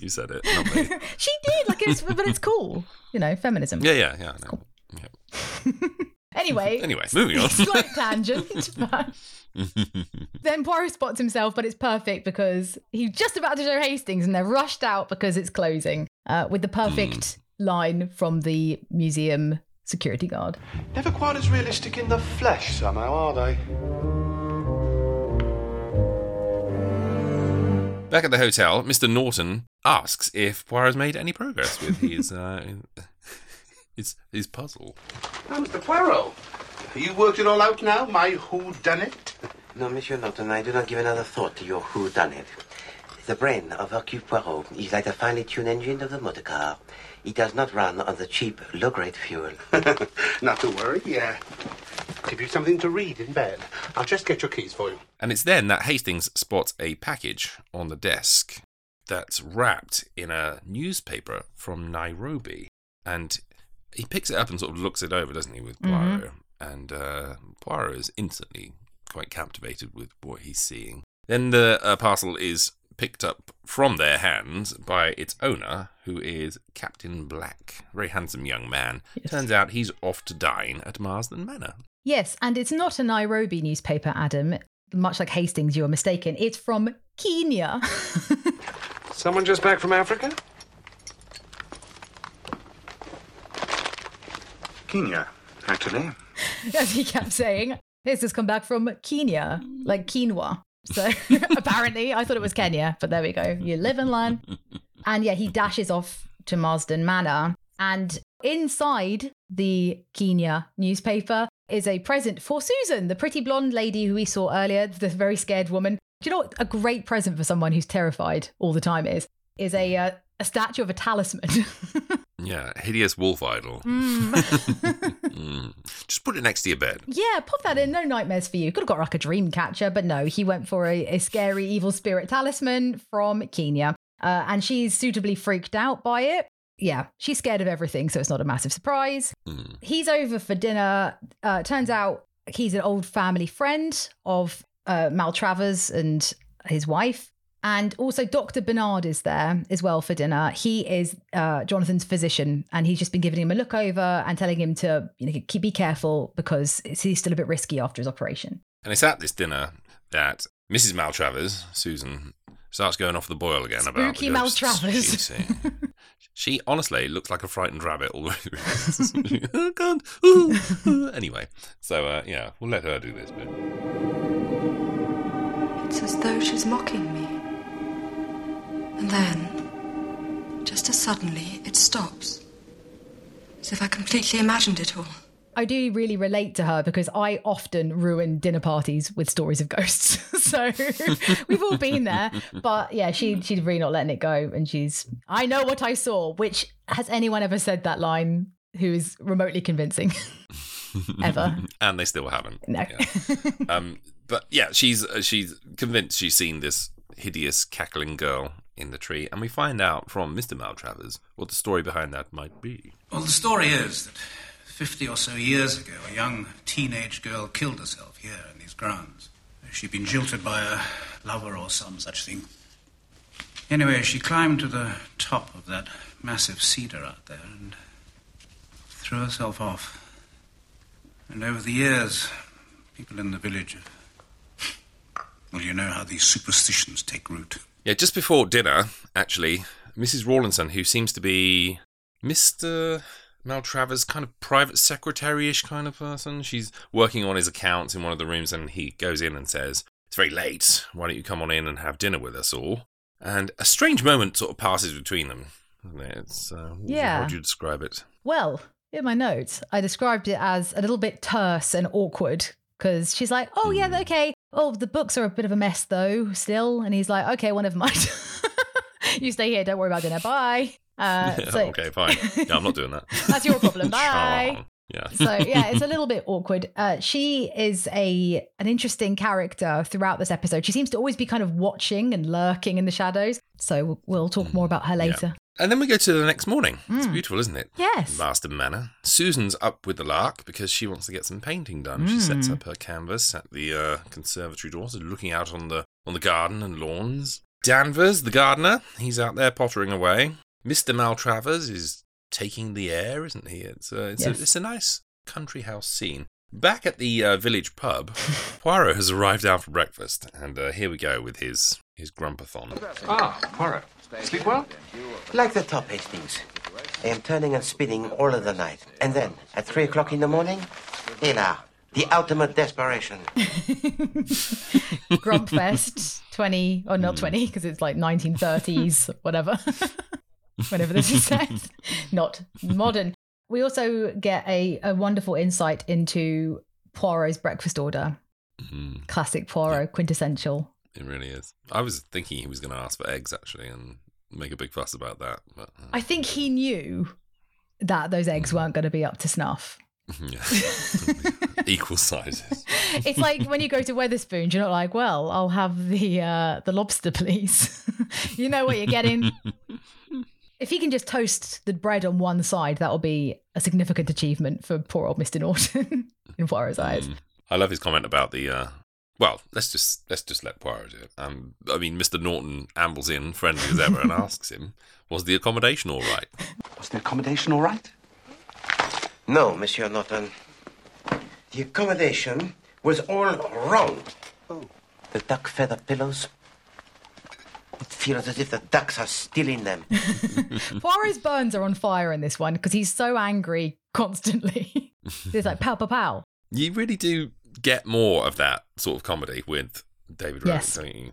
You said it, not me. she did like it's, but it's cool. You know, feminism. Yeah, yeah, yeah. I know. Yeah. <laughs> Anyway. <laughs> Anyway, moving on. <laughs> Slight tangent. but then Poirot spots himself, but it's perfect because he's just about to show Hastings, and they're rushed out because it's closing. Uh, with the perfect Hmm. line from the museum security guard. Never quite as realistic in the flesh, somehow, are they? Back at the hotel, Mr. Norton asks if Poirot's made any progress with his <laughs> uh, his his puzzle. Now, Mr. Poirot, have you worked it all out now, my who done it? No, Monsieur Norton, I do not give another thought to your who done it. The brain of Hercule Poirot is like the finely tuned engine of the motor car. It does not run on the cheap, low-grade fuel. <laughs> Not to worry, yeah. Give you something to read in bed. I'll just get your keys for you. And it's then that Hastings spots a package on the desk that's wrapped in a newspaper from Nairobi. And he picks it up and sort of looks it over, doesn't he, with Poirot? And uh, Poirot is instantly quite captivated with what he's seeing. Then the uh, parcel is picked up from their hands by its owner, who is Captain Black, very handsome young man. Turns out he's off to dine at Marsdon Manor. Yes, and it's not a Nairobi newspaper, Adam. Much like Hastings, you are mistaken. It's from Kenya. <laughs> Someone just back from Africa? Kenya, actually. <laughs> as he kept saying. This has come back from Kenya, like quinoa. So <laughs> apparently, I thought it was Kenya, but there we go. You live and learn. And yeah, he dashes off to Marsdon Manor. And inside the Kenya newspaper is a present for Susan, the pretty blonde lady who we saw earlier, the very scared woman. Do you know what a great present for someone who's terrified all the time is? Is a uh, a statue of a talisman. <laughs> Yeah, hideous wolf idol. Mm. <laughs> Mm. Just put it next to your bed. Yeah, pop that in. No nightmares for you. Could have got like a dream catcher, but no, he went for a, a scary evil spirit talisman from Kenya. Uh, and she's suitably freaked out by it. Yeah, she's scared of everything, so it's not a massive surprise. Mm. He's over for dinner. Uh, turns out he's an old family friend of uh, Maltravers and his wife. And also, Dr. Bernard is there as well for dinner. He is uh, Jonathan's physician, and he's just been giving him a look over and telling him to you know, keep, be careful because he's still a bit risky after his operation. And it's at this dinner that Mrs. Maltravers, Susan, starts going off the boil again about Spooky the ghosts Maltravers. <laughs> she's seen. She honestly looks like a frightened rabbit all the way through. <laughs> oh God! Ooh, ooh. <laughs> Anyway, so uh, yeah, we'll let her do this bit. It's as though she's mocking me. And then, just as suddenly, it stops. As if I completely imagined it all. I do really relate to her because I often ruin dinner parties with stories of ghosts. <laughs> so <laughs> we've all been there. But yeah, she she's really not letting it go. And she's I know what I saw, which has anyone ever said that line who is remotely convincing? <laughs> Ever. and they still haven't. No. Yeah. um, but yeah, she's uh, she's convinced she's seen this hideous cackling girl in the tree, and we find out from Mister Maltravers what the story behind that might be. Well, the story is that 50 or so years ago, a young teenage girl killed herself here in these grounds. She'd been jilted by a lover or some such thing. Anyway, she climbed to the top of that massive cedar out there and threw herself off. And over the years, people in the village have. Well, you know how these superstitions take root. Yeah, just before dinner, actually, Mrs. Rawlinson, who seems to be Mister Maltravers' kind of private secretary-ish kind of person. She's working on his accounts in one of the rooms, and he goes in and says, "It's very late. Why don't you come on in and have dinner with us all?" And a strange moment sort of passes between them. It's uh, Yeah. How would you describe it? Well, in my notes, I described it as a little bit terse and awkward because she's like, "Oh yeah, okay. Oh, the books are a bit of a mess though, still." And he's like, "Okay, one of mind. <laughs> you stay here. Don't worry about dinner. Bye." Uh, <laughs> Yeah, so okay, fine. Yeah, I'm not doing that. <laughs> That's your problem. <laughs> Bye. Yeah. so yeah, it's a little bit awkward. Uh, she is a an interesting character throughout this episode. She seems to always be kind of watching and lurking in the shadows. So we'll talk more about her later. And then we go to the next morning. It's beautiful, isn't it? Yes. Marsdon Manor. Susan's up with the lark because she wants to get some painting done. She sets up her canvas at the uh, conservatory door, so looking out on the on the garden and lawns. Danvers, the gardener, he's out there pottering away. Mr. Maltravers is taking the air, isn't he? It's uh, it's, Yes. a, it's a nice country house scene. Back at the uh, village pub, <laughs> Poirot has arrived down for breakfast, and uh, here we go with his his grumpathon. Ah, Poirot. Sleep well? Like the top Hastings. I am turning and spinning all of the night. And then, at three o'clock in the morning, Hela, the ultimate desperation. <laughs> Grumpfest 20 or Hmm. not 20 because it's like 1930s whatever <laughs> whenever this is <laughs> set not modern we also get a, a wonderful insight into Poirot's breakfast order Mhm. classic Poirot quintessential It really is. I was thinking he was going to ask for eggs actually and make a big fuss about that, but uh, I think he knew that those eggs weren't going to be up to snuff yeah. <laughs> equal sizes. it's like when you go to Wetherspoons, you're not like, well, I'll have the uh, the lobster, please. <laughs> you know what you're getting. If he can just toast the bread on one side, that'll be a significant achievement for poor old Mr. Norton <laughs> in Poirot's eyes. Mm. I love his comment about the. Uh, well, let's just let's just let Poirot do it. Um, I mean, Mr. Norton ambles in, friendly as ever, and <laughs> asks him, "Was the accommodation all right?" Was the accommodation all right? No, Monsieur Norton. The accommodation was all wrong. Oh. The duck feather pillows. It feels as if the ducks are still in them. <laughs> Poirot's burns are on fire in this one because he's so angry constantly. <laughs> it's like pow, pow, pow. You really do get more of that sort of comedy with David Yes. Rose, don't you?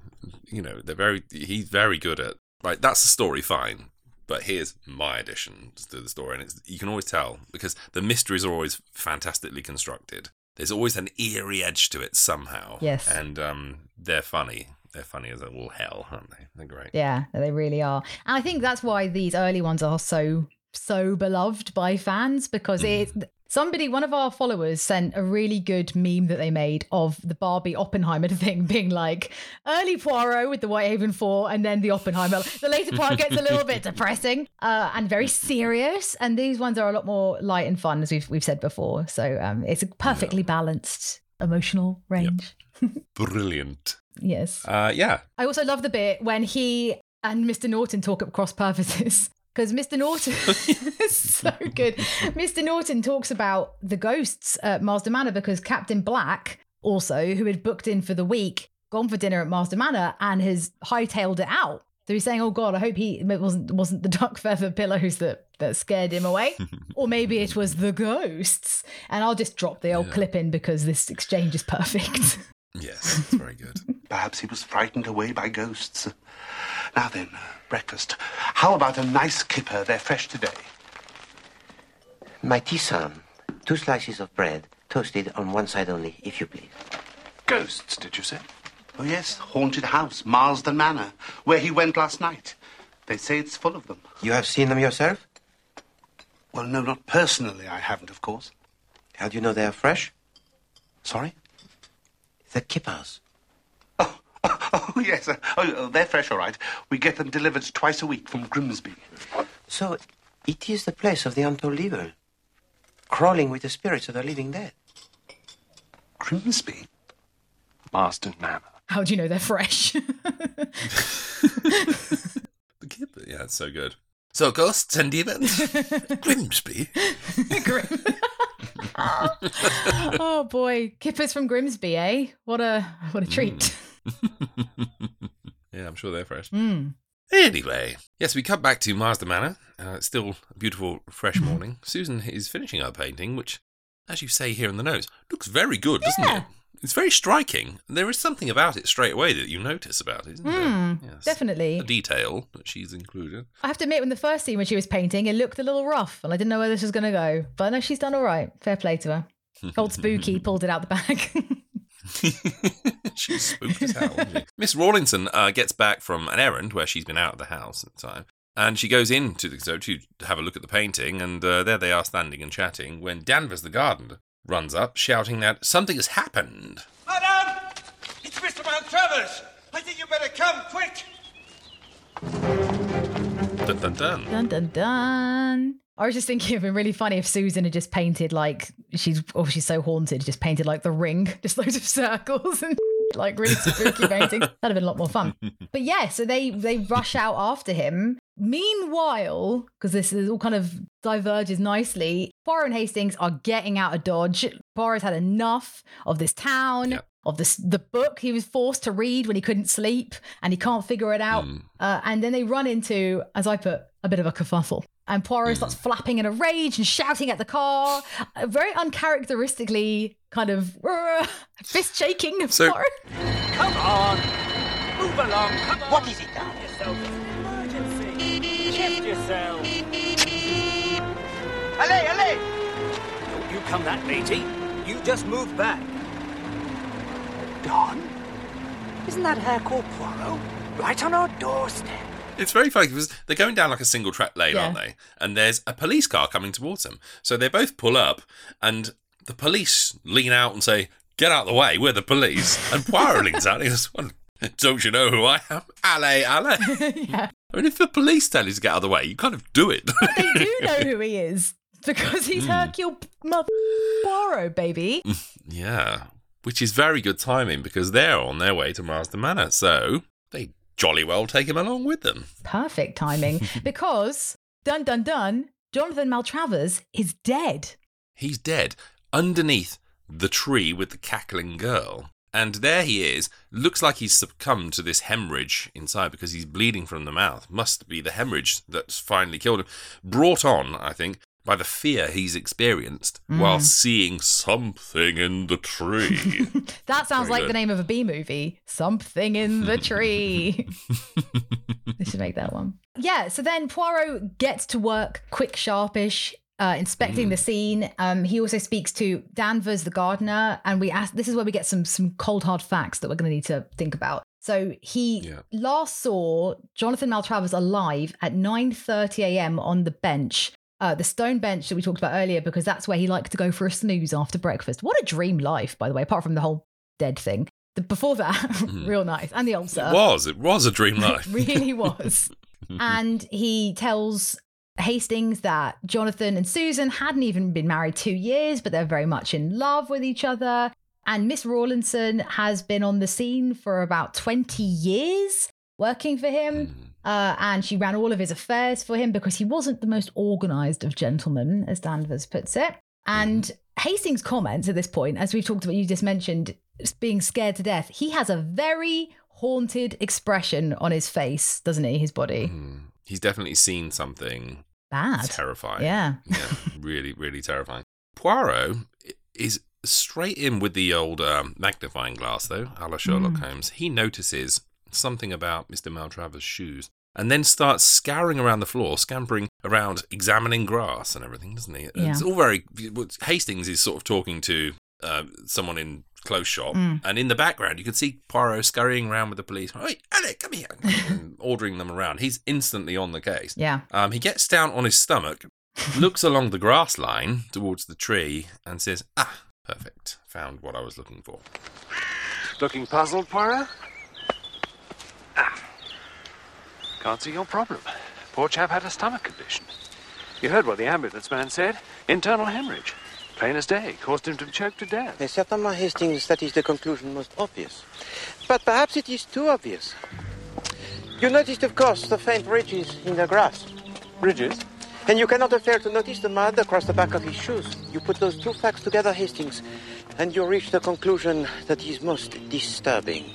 You know, they're very. He's very good at. Right, that's the story, fine. But here's my addition to the story, and it's you can always tell because the mysteries are always fantastically constructed. There's always an eerie edge to it somehow. Yes. and um, they're funny. They're funny as all hell, aren't they? They're great. Yeah, they really are. And I think that's why these early ones are so so beloved by fans because it somebody one of our followers sent a really good meme that they made of the Barbie Oppenheimer <laughs> thing being like early Poirot with the Whitehaven 4 and then the Oppenheimer. The later part gets a little bit <laughs> depressing uh, and very serious and these ones are a lot more light and fun as we've we've said before. So um, it's a perfectly balanced emotional range. <laughs> Brilliant. Yes. Uh, yeah. I also love the bit when he and Mr. Norton talk at cross purposes. <laughs> Because Mr. Norton <laughs> <laughs> is so good. Mr. Norton talks about the ghosts at Marsdon Manor because Captain Black, also, who had booked in for the week, gone for dinner at Marsdon Manor and has hightailed it out. So he's saying, "Oh God, I hope he it wasn't wasn't the duck feather pillows that that scared him away, or maybe it was the ghosts." And I'll just drop the old Yeah. clip in because this exchange is perfect. Yes, it's very good. <laughs> Perhaps he was frightened away by ghosts. Now then, uh, breakfast. How about a nice kipper? They're fresh today. My tisane. Two slices of bread, toasted on one side only, if you please. Ghosts, did you say? Oh, yes. Haunted house, Marsdon Manor, where he went last night. They say it's full of them. You have seen them yourself? Well, no, not personally, I haven't, of course. How do you know they are fresh? Sorry? The kippers. <laughs> Oh, oh yes. uh, oh, oh, they're fresh, all right. We get them delivered twice a week from Grimsby. So, it is the place of the untold evil, crawling with the spirits of the living dead. Grimsby? Marsdon Manor. How do you know they're fresh? <laughs> The kid, yeah, it's so good. So, ghosts and demons. <laughs> Grimsby. Grim. <laughs> oh boy, kippers from Grimsby, eh? What a what a treat. <laughs> Yeah, I'm sure they're fresh. Mm. Anyway, yes, we come back to Marsdon Manor. Uh, it's still a beautiful, fresh morning. Susan is finishing her painting, which, as you say here in the notes, looks very good, doesn't it? It's very striking. There is something about it straight away that you notice about it, isn't Mm, there? Yes. definitely. A detail that she's included. I have to admit, when the first scene when she was painting, it looked a little rough, and I didn't know where this was going to go. But I know she's done all right. Fair play to her. <laughs> Old Spooky pulled it out the bag. <laughs> <laughs> she's spooked as hell. Miss Rawlinson uh, gets back from an errand where she's been out of the house at the time. And she goes into the so to have a look at the painting, and uh, there they are standing and chatting when Danvers the gardener runs up, shouting that something has happened. Madam! It's Mr. Maltravers! I think you better come, quick! Dun dun dun. dun dun dun. I was just thinking it'd been really funny if Susan had just painted like she's oh she's so haunted, just painted like the ring, just loads of circles and like really spooky painting. <laughs> That'd have been a lot more fun. <laughs> But yeah, so they they rush out after him. Meanwhile, because this is all kind of diverges nicely, Poirot and Hastings are getting out of Dodge. Poirot's had enough of this town. Yep. Of this, the book he was forced to read when he couldn't sleep and he can't figure it out. Mm. Uh, and then they run into, as I put, a bit of a kerfuffle. And Poirot starts flapping in a rage and shouting at the car, very uncharacteristically kind of uh, <laughs> fist shaking of So- Poirot. Come on! Move along, come on! What is it now? Yourself. Emergency! Shift yourself! Allez, allez! Don't you come that matey. You just move back. Don? Isn't that Hercule Poirot? Right on our doorstep. It's very funny because they're going down like a single track lane, Yeah. aren't they? And there's a police car coming towards them. So they both pull up, and the police lean out and say, Get out of the way, we're the police. And Poirot leans out and he goes, well, Don't you know who I am? Allez, allez. <laughs> yeah. I mean, if the police tell you to get out of the way, you kind of do it. They do <laughs> know who he is because he's Hmm. Hercule Mother Poirot, baby. yeah, which is very good timing because they're on their way to Marsdon Manor. So jolly well take him along with them. Perfect timing <laughs> because, dun dun dun, Jonathan Maltravers is dead. He's dead underneath the tree with the cackling girl. And there he is. Looks like he's succumbed to this hemorrhage inside because he's bleeding from the mouth. Must be the hemorrhage that's finally killed him. Brought on, I think, by the fear he's experienced while seeing something in the tree. <laughs> That sounds Very like good. the name of a B movie. Something in the tree. <laughs> they should make that one. Yeah, so then Poirot gets to work quick, sharpish, uh, inspecting Mm. the scene. Um, he also speaks to Danvers, the gardener, and we ask. This is where we get some some cold hard facts that we're going to need to think about. So he Yeah. last saw Jonathan Maltravers alive at 9:30 a.m. on the bench. Uh, the stone bench that we talked about earlier, because that's where he liked to go for a snooze after breakfast. What a dream life, by the way, apart from the whole dead thing. The, before that, <laughs> real nice. And the ulcer. it was. It was a dream <laughs> life. Really <laughs> was. and he tells Hastings that Jonathan and Susan hadn't even been married two years, but they're very much in love with each other. And Miss Rawlinson has been on the scene for about 20 years working for him. Uh, and she ran all of his affairs for him because he wasn't the most organized of gentlemen, as Danvers puts it. And Hastings comments at this point, as we've talked about, you just mentioned, being scared to death, he has a very haunted expression on his face, doesn't he? His body. Mm. He's definitely seen something Bad. terrifying. Yeah. yeah, really, really terrifying. Poirot is straight in with the old um, magnifying glass, though, a la Sherlock Mm. Holmes. He notices something about Mr. Maltravers' shoes and then starts scouring around the floor, scampering around, examining grass and everything, doesn't he? Yeah. It's all very. Hastings is sort of talking to uh, someone in close shot, Mm. and in the background, you can see Poirot scurrying around with the police. Hey, Alec, come here! <laughs> and ordering them around. He's instantly on the case. Yeah. Um, he gets down on his stomach, looks along the grass line towards the tree, and says, Ah, perfect. Found what I was looking for. Looking puzzled, Poirot? Ah. Can't see your problem. Poor chap had a stomach condition. You heard what the ambulance man said? Internal hemorrhage. Plain as day. Caused him to choke to death. Certainly, Hastings, that is the conclusion most obvious. But perhaps it is too obvious. You noticed, of course, the faint ridges in the grass. Ridges? And you cannot fail to notice the mud across the back of his shoes. You put those two facts together, Hastings, and you reach the conclusion that is most disturbing.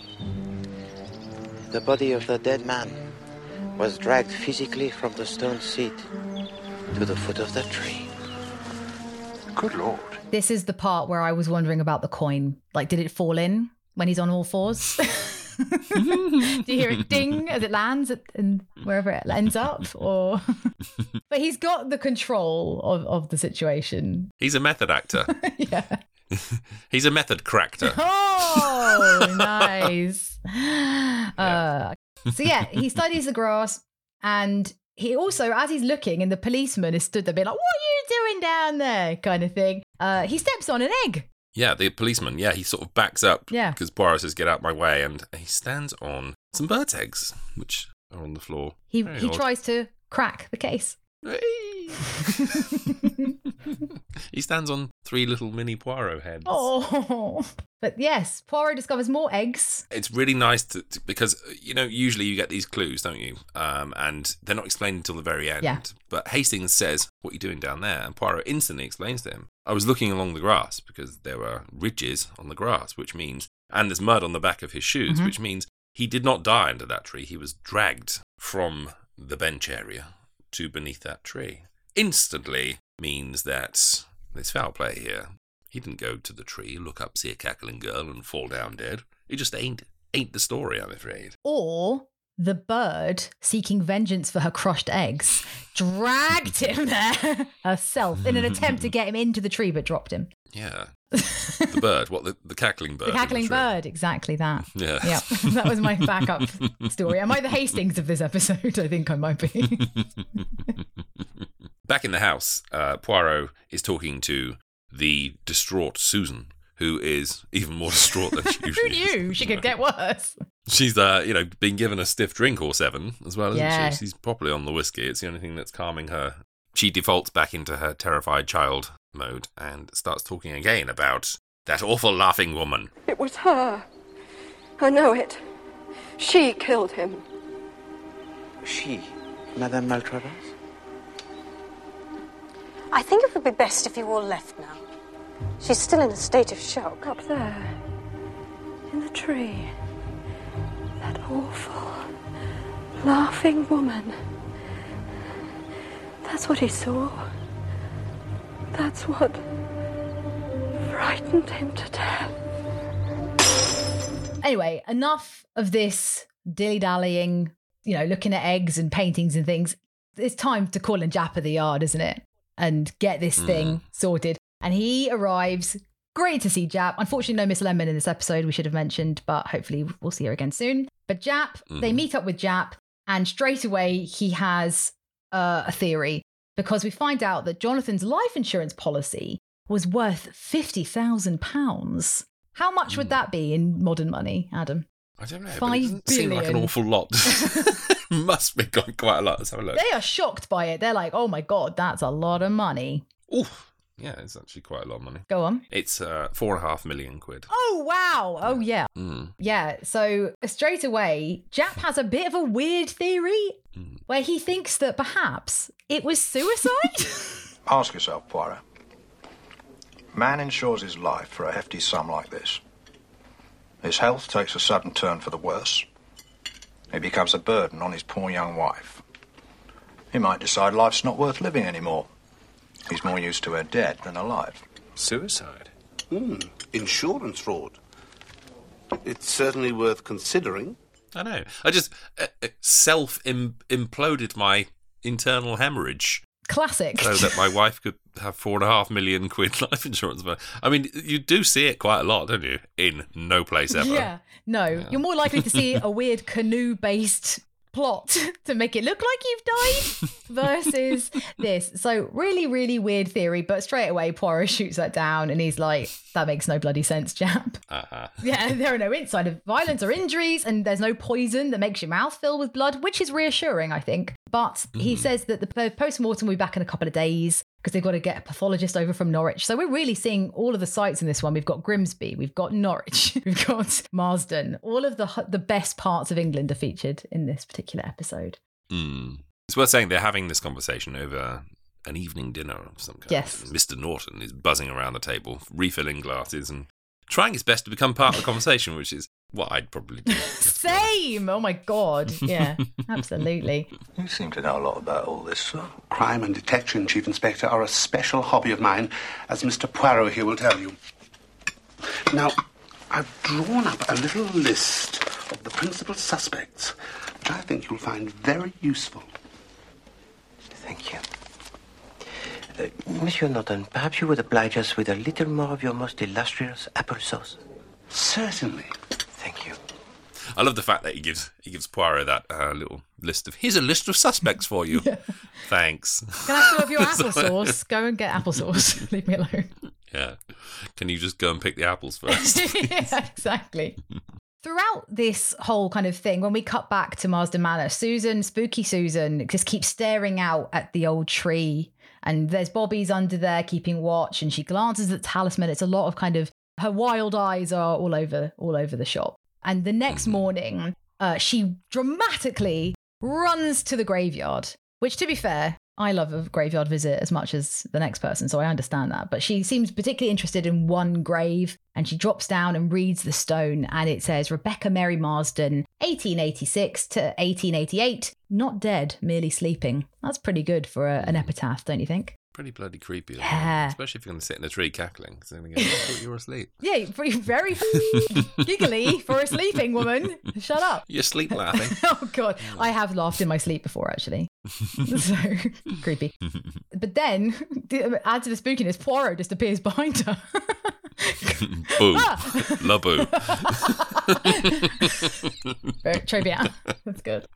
The body of the dead man was dragged physically from the stone seat to the foot of the tree. Good lord. This is the part where I was wondering about the coin. Like, did it fall in when he's on all fours? <laughs> Do you hear it ding as it lands at, and wherever it ends up? Or, <laughs> but he's got the control of, of the situation. He's a method actor. <laughs> yeah. He's a method cracker. Oh, nice. Uh, so yeah, he studies the grass, and he also, as he's looking, and the policeman is stood there, being like, "What are you doing down there?" kind of thing. Uh, he steps on an egg. Yeah, the policeman, yeah, he sort of backs up Yeah. because Poirot says, Get out my way. And he stands on some bird's eggs, which are on the floor. He Very he odd. tries to crack the case. <laughs> He stands on three little mini Poirot heads. Oh, <laughs> but yes, Poirot discovers more eggs. It's really nice to, to- because you know usually you get these clues, don't you? Um, and they're not explained until the very end. Yeah. But Hastings says, "What are you doing down there?" And Poirot instantly explains to him, "I was looking along the grass because there were ridges on the grass, which means and there's mud on the back of his shoes, Mhm. which means he did not die under that tree. He was dragged from the bench area to beneath that tree. Instantly means that there's foul play here. He didn't go to the tree, look up, see a cackling girl, and fall down dead. It just ain't ain't the story, I'm afraid. Or the bird, seeking vengeance for her crushed eggs, <laughs> dragged him there herself in an attempt to get him into the tree, but dropped him. Yeah. The bird, what the, the cackling bird? the cackling bird, exactly that. Yeah. Yep, <laughs> that was my backup story. Am I the Hastings of this episode? I think I might be. <laughs> Back in the house, uh, Poirot is talking to the distraught Susan, who is even more <laughs> distraught than she Who usually is. knew she could get worse? She's, uh, you know, been given a stiff drink or seven as well, isn't Yeah. she? She's properly on the whiskey. It's the only thing that's calming her. She defaults back into her terrified child mode and starts talking again about that awful laughing woman. It was her. I know it. She killed him. She, Madame Maltravers? I think it would be best if you all left now. She's still in a state of shock. Up there. In the tree. That awful, laughing woman. That's what he saw. That's what frightened him to death. Anyway, enough of this dilly dallying, you know, looking at eggs and paintings and things. It's time to call in Japp at the yard, isn't it? And get this thing sorted. And he arrives. Great to see Japp. Unfortunately, no Miss Lemon in this episode, we should have mentioned, but hopefully we'll see her again soon. But Japp, they Mhm. meet up with Japp, and straight away he has uh, a theory because we find out that Jonathan's life insurance policy was worth £50,000. How much would hmm. that be in modern money, Adam? I don't know. Five it doesn't seem like an awful lot. <laughs> <laughs> Must be quite quite a lot. Let's have a look. They are shocked by it. They're like, oh my God, that's a lot of money. Oof. Yeah, it's actually quite a lot of money. Go on. It's uh, four and a half million quid. Oh, wow. Oh, yeah. Mm. Yeah. So straight away, Japp has a bit of a weird theory where he thinks that perhaps it was suicide. <laughs> Ask yourself, Poirot. Man insures his life for a hefty sum like this. His health takes a sudden turn for the worse. He becomes a burden on his poor young wife. He might decide life's not worth living anymore. He's more used to her dead than alive. Suicide? Hmm. Insurance fraud. It's certainly worth considering. I know. I just uh, uh, self imploded my internal hemorrhage Classic. so that my wife could have four and a half million quid <laughs> life insurance. But I mean, you do see it quite a lot, don't you? In no place ever. Yeah. No, you're more likely to see a weird canoe based plot <laughs> to make it look like you've died <laughs> versus this. So, really, really weird theory, but straight away, Poirot shoots that down and he's like, that makes no bloody sense, Japp. Uh-huh. <laughs> Yeah, there are no inside of violence or injuries, and there's no poison that makes your mouth fill with blood, which is reassuring, I think. But he says that the post mortem will be back in a couple of days because they've got to get a pathologist over from Norwich. So we're really seeing all of the sites in this one. We've got Grimsby, we've got Norwich, <laughs> we've got Marsdon. All of the the best parts of England are featured in this particular episode. Mm. It's worth saying they're having this conversation over an evening dinner of some kind. Yes. Mr. Norton is buzzing around the table, refilling glasses and trying his best to become part of the conversation, which is what I'd probably do. Same. Oh my god. Yeah, <laughs> absolutely. You seem to know a lot about all this, sir. Crime and detection, Chief Inspector, are a special hobby of mine, as Mr. Poirot here will tell you. Now, I've drawn up a little list of the principal suspects, which I think you'll find very useful. Thank you. Uh, Monsieur Norton, perhaps you would oblige us with a little more of your most illustrious applesauce. Certainly. Thank you. I love the fact that he gives he gives Poirot that uh, little list of here's a list of suspects for you. Thanks. Can I still have <laughs> your applesauce? Go and get applesauce. <laughs> Leave me alone. Yeah. Can you just go and pick the apples <laughs> first? yeah, exactly. Throughout this whole kind of thing, when we cut back to Marsdon Manor, Susan, spooky Susan, just keeps staring out at the old tree. And there's Bobby's under there keeping watch, and she glances at the talisman. It's a lot of kind of her wild eyes are all over all over the shop. And the next mm-hmm. morning, uh, she dramatically runs to the graveyard. Which, to be fair, I love a graveyard visit as much as the next person, so I understand that. But she seems particularly interested in one grave, and she drops down and reads the stone, and it says Rebecca Mary Marsdon, 1886 to 1888, not dead, merely sleeping. That's pretty good for a, an mm-hmm. epitaph, don't you think? Pretty bloody creepy. Yeah. Especially if you're going to sit in a tree cackling. Because they're going to go, oh, I thought you were asleep. <laughs> Yeah, very, very <laughs> giggly for a sleeping woman. Shut up. <laughs> You're sleep laughing. oh god, I have laughed in my sleep before actually. so creepy. But then, add to the spookiness, Poirot just appears behind her. <laughs> Boo. Ah! <laughs> La boo. <laughs> Bien. That's good.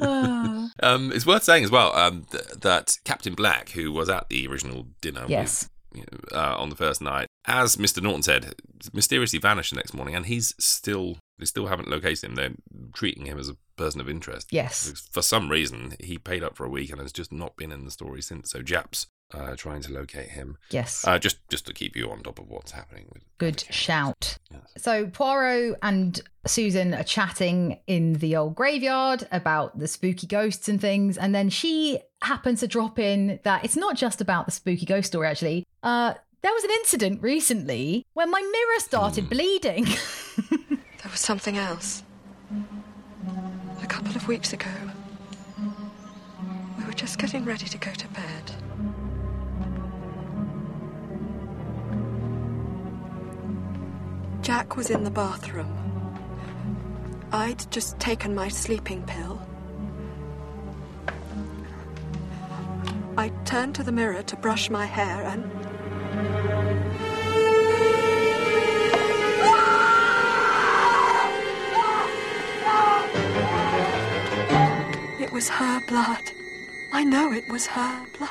Ah. Um, it's worth saying as well um, th- that Captain Black, who was at the original dinner Yes. with, uh, on the first night, as Mr. Norton said, mysteriously vanished the next morning, and he's still they still haven't located him. They're treating him as a person of interest. Yes. For some reason, he paid up for a week and has just not been in the story since. So Japp's uh, trying to locate him. Yes. Uh, just just to keep you on top of what's happening with Good shout. So Poirot and Susan are chatting in the old graveyard about the spooky ghosts and things, and then she happens to drop in that it's not just about the spooky ghost story. Actually, uh, there was an incident recently when my mirror started bleeding. <laughs> There was something else. A couple of weeks ago, we were just getting ready to go to bed. Jack was in the bathroom. I'd just taken my sleeping pill. I turned to the mirror to brush my hair and. It was her blood. I know it was her blood.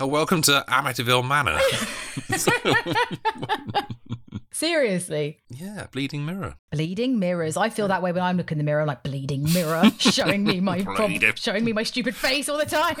Oh, welcome to Amityville Manor. <laughs> <laughs> Seriously. yeah, bleeding mirror. Bleeding mirrors. I feel that way when I'm looking in the mirror, like bleeding mirror, <laughs> showing me my prob- showing me my stupid face all the time.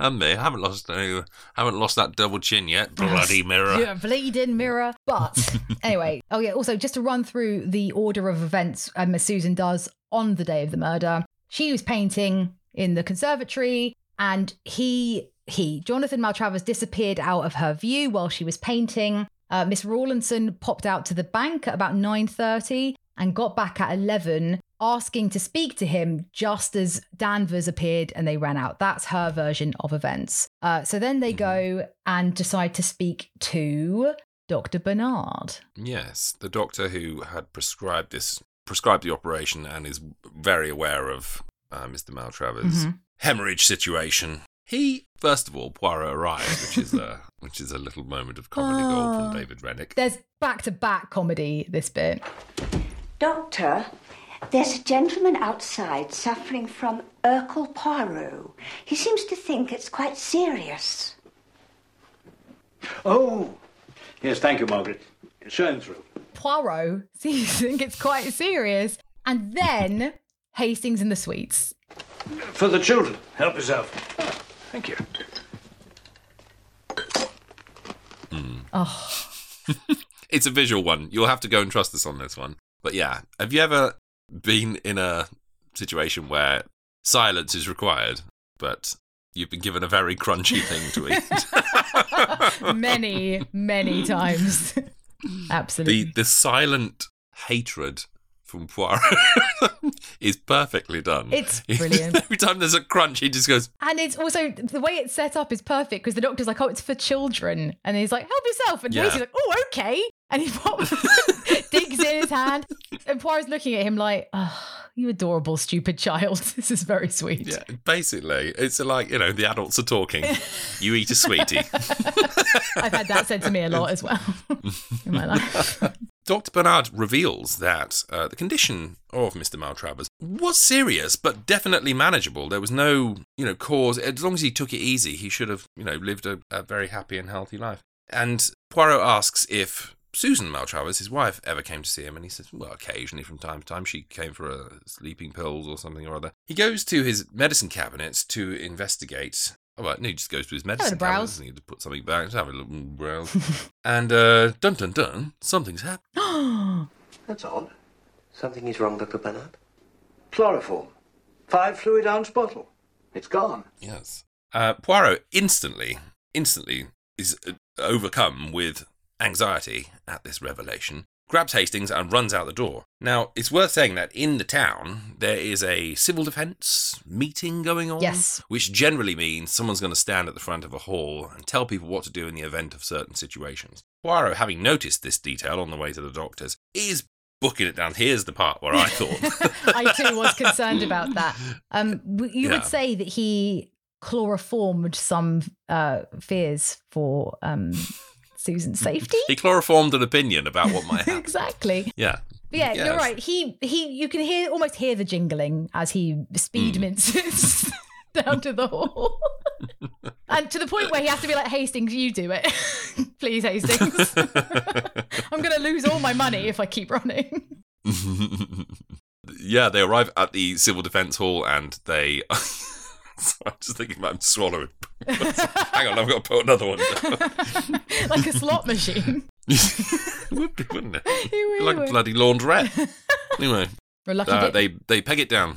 And me, I haven't lost any, haven't lost that double chin yet. <laughs> Bloody mirror. Yeah, bleeding mirror. But <laughs> anyway, oh yeah. Also, just to run through the order of events, um, as Susan does on the day of the murder, she was painting in the conservatory, and he he Jonathan Maltravers disappeared out of her view while she was painting. Uh, Miss Rawlinson popped out to the bank at about 9.30 and got back at 11 asking to speak to him just as Danvers appeared and they ran out. That's her version of events. Uh, so then they go and decide to speak to Dr. Bernard. Yes, the doctor who had prescribed this prescribed the operation and is very aware of uh, Mr. Maltravers' Mhm. hemorrhage situation. He first of all Poirot arrives, which is a <laughs> which is a little moment of comedy gold Oh. from ah. David Renwick. There's back to back comedy, this bit. Doctor, there's a gentleman outside suffering from Urkel Poirot. He seems to think it's quite serious. Oh, yes, thank you, Margaret. Show him through. Poirot <laughs> seems to think it's quite serious. And then Hastings in the sweets. For the children, help yourself. Thank you. Hmm. Oh, <laughs> It's a visual one. You'll have to go and trust us on this one. But yeah, have you ever been in a situation where silence is required, but you've been given a very crunchy thing to eat? <laughs> many, many times. <laughs> Absolutely. the the silent hatred from Poirot <laughs> is perfectly done. It's <laughs> brilliant. Every time there's a crunch, he just goes, And it's also the way it's set up is perfect because the doctor's like, "Oh, it's for children," and he's like, "Help yourself," and Yeah. Like, "Oh, okay," and he pops, <laughs> digs in his hand, and Poirot's looking at him like, "Oh, you adorable, stupid child. This is very sweet." Yeah, basically, it's like you know the adults are talking. You eat a sweetie. I've had that said to me a lot as well in my life. Dr. Bernard reveals that uh, the condition of Mr. Maltravers was serious, but definitely manageable. There was no, you know, cause. As long as he took it easy, he should have, you know, lived a, a very happy and healthy life. And Poirot asks if Susan Maltravers, his wife, ever came to see him, and he says, well, occasionally from time to time. She came for a sleeping pills or something or other. He goes to his medicine cabinet to investigate. Oh, well, no, he just goes to his medicine cabinet. browse. doesn't He to put something back, just have a little browse. <laughs> and uh, dun dun dun, something's happened. <gasps> That's odd. Something is wrong, Dr. Bernard. Chloroform. Five fluid ounce bottle. It's gone. Yes. Uh, Poirot instantly, instantly is uh, overcome with anxiety at this revelation, grabs Hastings and runs out the door. Now, it's worth saying that in the town, there is a civil defence meeting going on. Yes. Which generally means someone's going to stand at the front of a hall and tell people what to do in the event of certain situations. Poirot, having noticed this detail on the way to the doctor's, is booking it down. Here's the part where I thought. <laughs> I too was concerned about that. Um, you Yeah. would say that he chloroformed some uh, fears for um, Susan's mm-hmm. safety. he chloroformed an opinion about what might <laughs> happen. exactly. Yeah. But yeah, Yes. you're right. He he, you can hear almost hear the jingling as he speed mm. minces <laughs> down to the hall, <laughs> and to the point where he has to be like, "Hastings, you do it, please, Hastings. I'm going to lose all my money if I keep running." yeah, they arrive at the civil defence hall and they. <laughs> Sorry, I'm just thinking about him swallowing. <laughs> Hang on, I've got to put another one down. <laughs> like a slot machine. would be, wouldn't it? It really like would. a bloody laundrette. Anyway, Or a lucky uh, they they peg it down.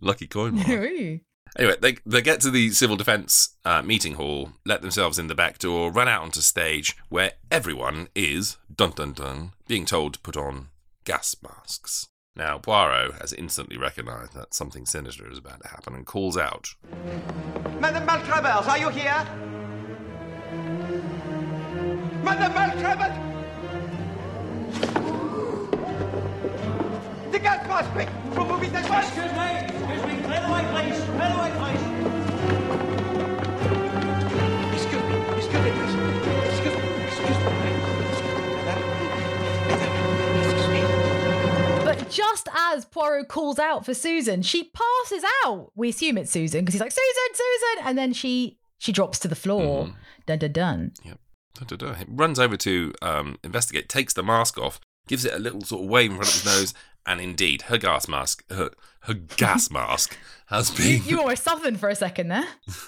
lucky coin. Anyway, they they get to the civil defence uh, meeting hall, let themselves in the back door, run out onto stage where everyone is dun dun dun being told to put on gas masks. Now Poirot has instantly recognised that something sinister is about to happen and calls out. Madame Maltravers, are you here? Madame Maltravers! The gas mask, quick! Remove it at once! Excuse me! Excuse me! Clear the way, please! Clear the way, please! Excuse me! Excuse me, please! Just as Poirot calls out for Susan, she passes out. We assume it's Susan because he's like Susan, Susan, and then she she drops to the floor. Dun dun dun. Yep. Da, da, da. He runs over to um, investigate, takes the mask off, gives it a little sort of wave in front of his nose, <laughs> and indeed, her gas mask, her, her gas <laughs> mask has been you almost southern for a second there.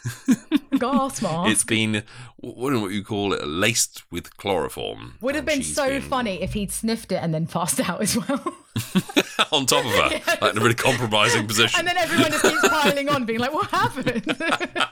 <laughs> gas mask. It's been what what you call it, laced with chloroform. Would have been so funny if he'd sniffed it and then passed out as well. <laughs> on top of her, <laughs> like in a really compromising position. and then everyone just keeps piling on, being like, "What happened?" <laughs>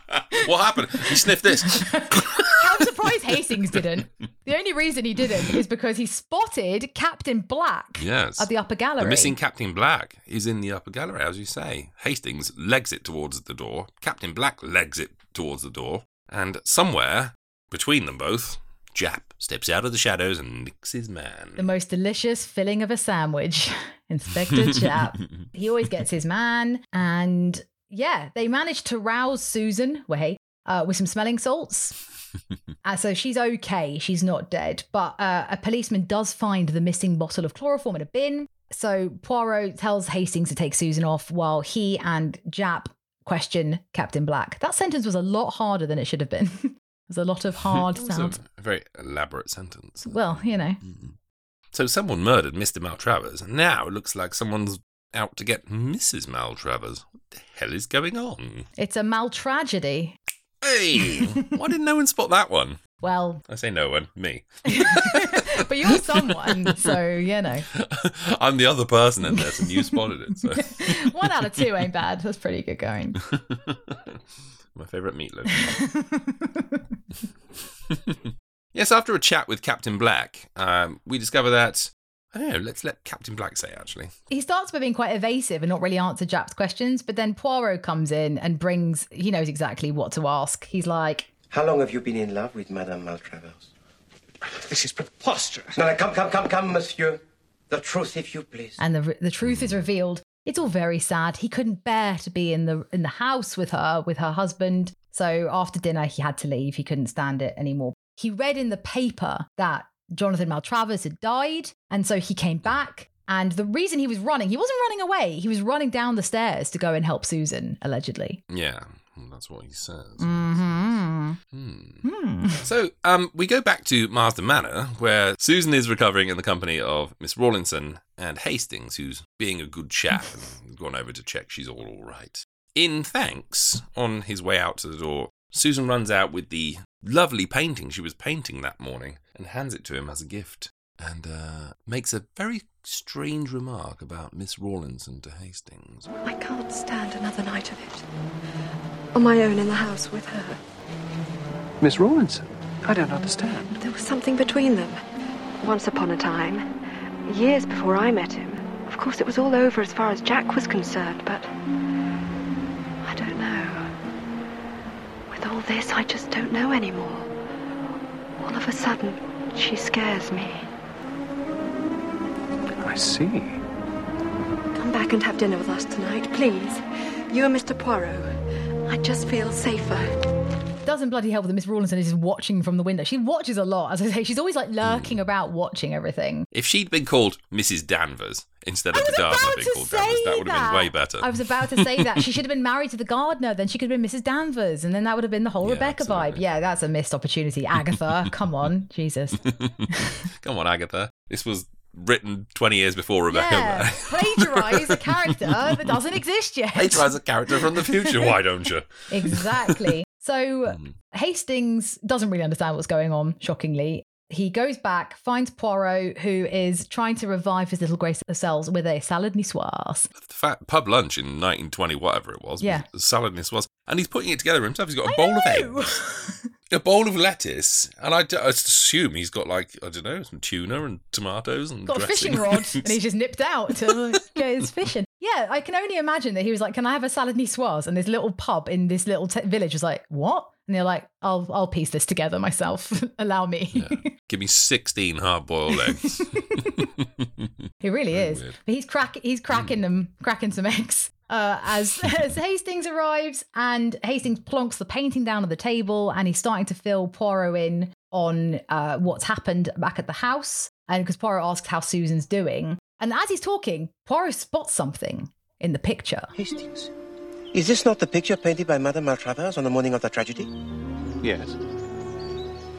What happened? He sniffed this. I'm surprised Hastings didn't. The only reason he didn't is because he spotted Captain Black Yes. at the upper gallery. The missing Captain Black is in the upper gallery, as you say. Hastings legs it towards the door. Captain Black legs it towards the door. And somewhere between them both, Japp steps out of the shadows and nicks his man. the most delicious filling of a sandwich, <laughs> Inspector Chap. <laughs> he always gets his man, and yeah, they managed to rouse Susan. Well, hey, uh, with some smelling salts. <laughs> Uh, so she's okay. She's not dead. But uh, a policeman does find the missing bottle of chloroform in a bin. So Poirot tells Hastings to take Susan off while he and Japp question Captain Black. That sentence was a lot harder than it should have been. <laughs> There's a lot of <laughs> hard sounds. A very elaborate sentence. Well, you know. Mm-hmm. So someone murdered Mr. Maltravers, and now it looks like someone's out to get Mrs. Maltravers. What the hell is going on? It's a maltragedy. Hey, <laughs> why didn't no one spot that one? Well, I say no one, me. <laughs> but you're someone, so you know. <laughs> I'm the other person in this, and you spotted it. So <laughs> One out of two ain't bad. That's pretty good going. my favourite meatloaf. yes, after a chat with Captain Black, um, we discover that I don't know. Let's let Captain Black say. Actually, He starts by being quite evasive and not really answer Japp's questions, but then Poirot comes in and brings, he knows exactly what to ask. He's like, How long have you been in love with Madame Maltravers? This is preposterous. No, no, come, come, come, come, monsieur. The truth, if you please. and the the truth is revealed. It's all very sad. He couldn't bear to be in the in the house with her with her husband. So after dinner, he had to leave. He couldn't stand it anymore. He read in the paper that Jonathan Maltravers had died, and so he came back. And the reason he was running, he wasn't running away. He was running down the stairs to go and help Susan, allegedly. yeah, that's what he says. Mm-hmm. Hmm. So um, we go back to Marsdon Manor, where Susan is recovering in the company of Miss Rawlinson and Hastings, who's being a good chap and <laughs> gone over to check she's all all right. In thanks, on his way out to the door, Susan runs out with the lovely painting she was painting that morning and hands it to him as a gift, and uh, makes a very strange remark about Miss Rawlinson to Hastings. I can't stand another night of it. On my own in the house with her. Miss Rawlinson? I don't understand. There was something between them. Once upon a time, years before I met him. Of course, it was all over as far as Jack was concerned, but. I don't know. With all this, I just don't know anymore. All of a sudden, she scares me. I see. Come back and have dinner with us tonight, please. You and Mr. Poirot. I just feel safer. Doesn't bloody help that Miss Rawlinson is just watching from the window. She watches a lot. As I say, she's always like lurking about watching everything. If she'd been called Mrs. Danvers instead of the gardener being called Danvers, that would have been way better. I was about to say that. <laughs> She should have been married to the gardener, then she could have been Mrs. Danvers, and then that would have been the whole Yeah, Rebecca vibe. Yeah, that's a missed opportunity. Agatha, come on, <laughs> Jesus. <laughs> Come on, Agatha. This was written 20 years before Rebecca. Yeah, <laughs> plagiarise a character that <laughs> doesn't exist yet. Plagiarise a character from the future, why don't you? <laughs> Exactly. So Hmm. Hastings doesn't really understand what's going on, shockingly. He goes back, finds Poirot, who is trying to revive his little grey cells with a salad niçoise. The fact, pub lunch in 1920, whatever it was, Yeah. was saladness was. And he's putting it together himself. He's got a bowl of eggs, a bowl of lettuce, and I, d- I assume he's got, like, I don't know, some tuna and tomatoes and Got a fishing rod, and he just nipped out to uh, get his fishing. Yeah, I can only imagine that he was like, "Can I have a salad niçoise?" And this little pub in this little t- village was like, "What?" And they're like, "I'll I'll piece this together myself. <laughs> Allow me." Give me 16 hard boiled eggs. <laughs> He really Very is. weird. But he's crack he's cracking hmm. them, cracking some eggs. Uh, as <laughs> as Hastings arrives and Hastings plonks the painting down on the table and he's starting to fill Poirot in on uh, what's happened back at the house. And because Poirot asks how Susan's doing. And as he's talking, Poirot spots something in the picture. Hastings. Is this not the picture painted by Madame Maltravers on the morning of the tragedy? Yes.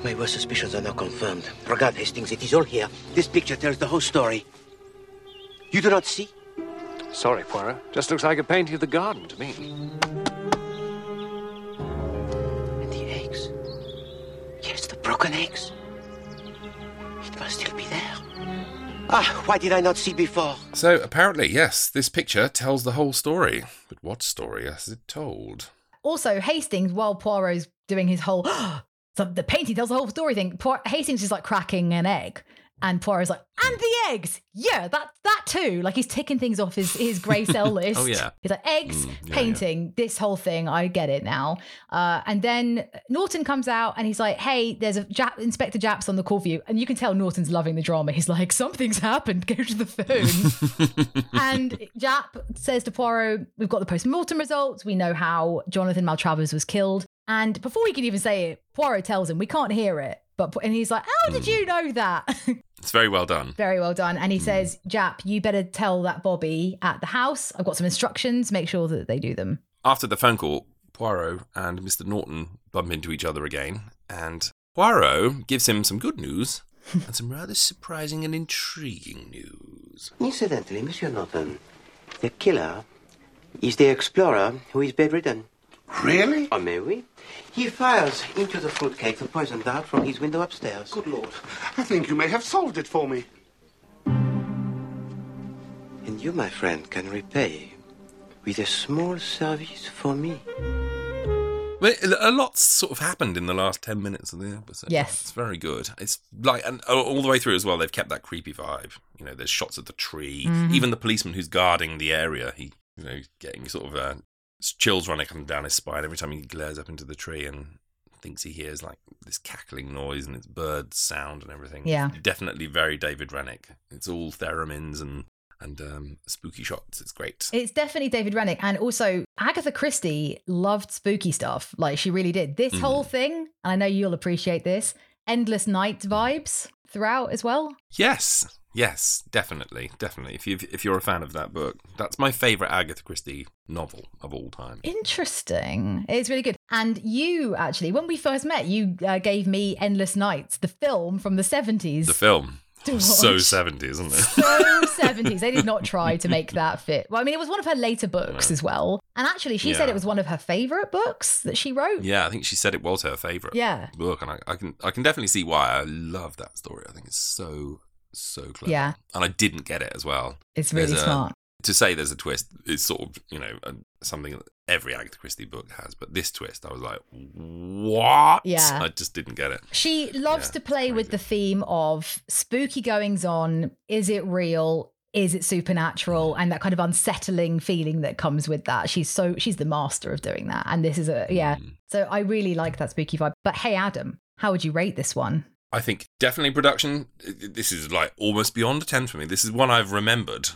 My worst suspicions are now confirmed. Regard, Hastings, it is all here. This picture tells the whole story. You do not see? Sorry, Poirot. Just looks like a painting of the garden to me. And the eggs. Yes, the Broken eggs. It must still be there. Ah, why did I not see before? So apparently, yes, this picture tells the whole story. But what story has it told? Also, Hastings, while Poirot's doing his whole <gasps> so the painting tells the whole story thing, Poir- Hastings is like cracking an egg. And Poirot's like, and the eggs. Yeah, that that too. Like he's ticking things off his, his grey cell <laughs> list. Oh, yeah. He's like, eggs, Mm, yeah, painting, this whole thing. I get it now. Uh, and then Norton comes out and he's like, hey, there's a Japp- Inspector Japp's on the call for you. And you can tell Norton's loving the drama. He's like, something's happened. Go to the phone. <laughs> and Japp says to Poirot, We've got the post mortem results. We know how Jonathan Maltravers was killed. And before he can even say it, Poirot tells him, We can't hear it. But and he's like, How did hmm. you know that? <laughs> It's very well done. Very well done. And he hmm. says, Japp, you better tell that Bobby at the house. I've got some instructions. Make sure that they do them. After the phone call, Poirot and Mr. Norton bump into each other again, and Poirot gives him some good news <laughs> and some rather surprising and intriguing news. Incidentally, Monsieur Norton, the killer is the explorer who is bedridden. Really? Oh, may we? He fires into the fruitcake the poison dart from his window upstairs. Good Lord. I think you may have solved it for me. And you, my friend, can repay with a small service for me. But a lot's sort of happened in the last 10 minutes of the episode. Yes. It's very good. It's like, and all the way through as well, they've kept that creepy vibe. You know, there's shots of the tree. Mhm. Even the policeman who's guarding the area, he, you know, getting sort of uh, chills running up and down his spine every time he glares up into the tree and thinks he hears like this cackling noise and it's bird sound and everything. Yeah. It's definitely very David Renwick. It's all theremins and, and um, spooky shots. It's great. It's definitely David Renwick. And also, Agatha Christie loved spooky stuff. Like, she really did. This Mhm. whole thing, and I know you'll appreciate this, Endless Night vibes throughout as well. Yes, yes, definitely, definitely. If you if you're a fan of that book, that's my favorite Agatha Christie novel of all time. Interesting. It's really good. And you, actually, when we first met, you uh, gave me Endless Nights, the film from the 70s. The film, To so seventies, isn't it? so 70s. They did not try to make that fit. Well, I mean, it was one of her later books as well. And actually, she said it was one of her favorite books that she wrote. yeah, I think she said it was her favorite. Yeah. book, and I, I can I can definitely see why. I love that story. I think it's so so clever. Yeah. and I didn't get it as well. It's really There's a- smart. To say there's a twist is sort of you know a, something that every Agatha Christie book has, but this twist, I was like, what? Yeah. I just didn't get it. She loves Yeah, to play with the theme of spooky goings on. Is it real? Is it supernatural? And that kind of unsettling feeling that comes with that. She's so she's the master of doing that. And this is a yeah. Mm. So I really like that spooky vibe. But hey Adam, how would you rate this one? I think definitely production. This is like almost beyond a ten for me. This is one I've remembered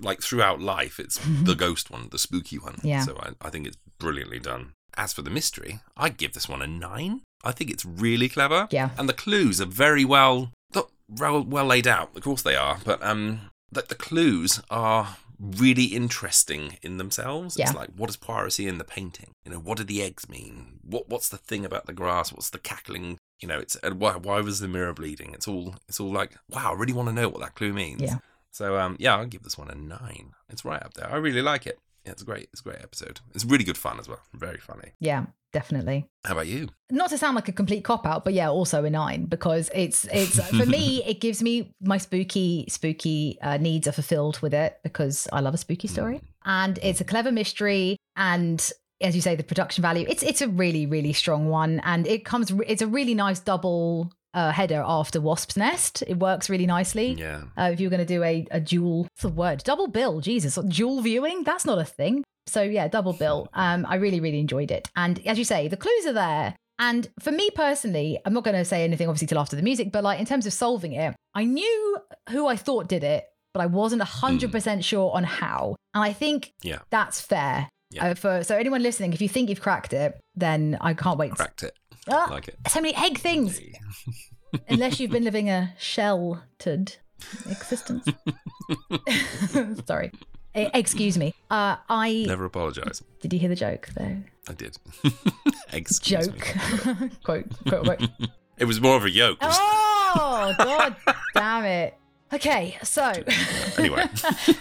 like throughout life. It's the ghost one, the spooky one. Yeah. So I, I think it's brilliantly done. As for the mystery, I'd give this one a nine. I think it's really clever. Yeah. And the clues are very well not well, well laid out. Of course they are, but um, that the clues are really interesting in themselves. Yeah. It's like what does Poirot see in the painting? You know, what do the eggs mean? What what's the thing about the grass? What's the cackling? You know, it's and why why was the mirror bleeding? It's all it's all like wow, I really want to know what that clue means. Yeah. So um, yeah, I'll give this one a nine. It's right up there. I really like it. Yeah, it's great. It's a great episode. It's really good fun as well. Very funny. Yeah, definitely. How about you? Not to sound like a complete cop out, but yeah, also a nine because it's it's uh, for me. <laughs> It gives me my spooky spooky uh, needs are fulfilled with it because I love a spooky hmm. story and it's a hmm. clever mystery and as you say the production value it's it's a really really strong one and it comes it's a really nice double uh, header after Wasp's Nest. It works really nicely. Yeah. Uh, if you're going to do a, a dual, what's the word? Double bill. Jesus, dual viewing? That's not a thing. So yeah, double bill. <laughs> Um, I really, really enjoyed it. And as you say, the clues are there. And for me personally, I'm not going to say anything obviously till after the music, but like in terms of solving it, I knew who I thought did it, but I wasn't 100% sure on how. And I think Yeah. that's fair. Yeah. Uh, for so anyone listening, if you think you've cracked it, then I can't wait. Cracked it. Ah, like it. So many egg things. <laughs> Unless you've been living a sheltered existence. <laughs> Sorry. Excuse me. Uh, I Never apologise. did you hear the joke though? I did. <laughs> Excuse me. Joke. quote quote quote. It was more of a yoke. Oh god damn it. Okay, so Anyway.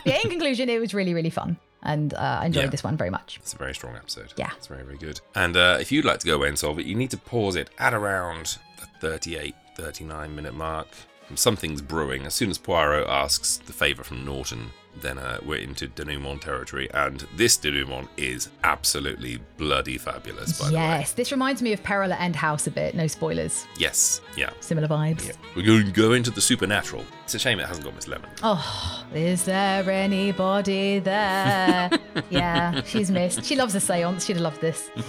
yeah, in conclusion, it was really, really fun. And uh, I enjoyed Yeah. this one very much. It's a very strong episode. Yeah. It's very, very good. And uh, if you'd like to go away and solve it, you need to pause it at around the 38, 39 minute mark. Something's brewing. As soon as Poirot asks the favour from Norton, then uh, we're into denouement territory. And this denouement is absolutely bloody fabulous, by the way. Yes, this reminds me of Peril at End House a bit. No spoilers. Yes. Yeah. Similar vibes. We're going to go into the supernatural. It's a shame it hasn't got Miss Lemon. Oh, is there anybody there? <laughs> yeah, she's missed. She loves a seance. She'd have loved this. <laughs>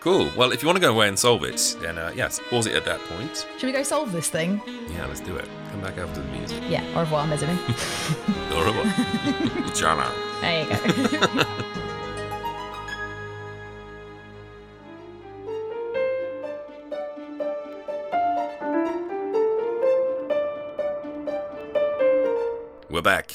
Cool. Well, if you want to go away and solve it, then uh, yes, pause it at that point. Should we go solve this thing? Yeah, let's do it. Come back after the music. Yeah, au revoir, mes amis. <laughs> Au revoir. Jana. There you go. <laughs> We're back.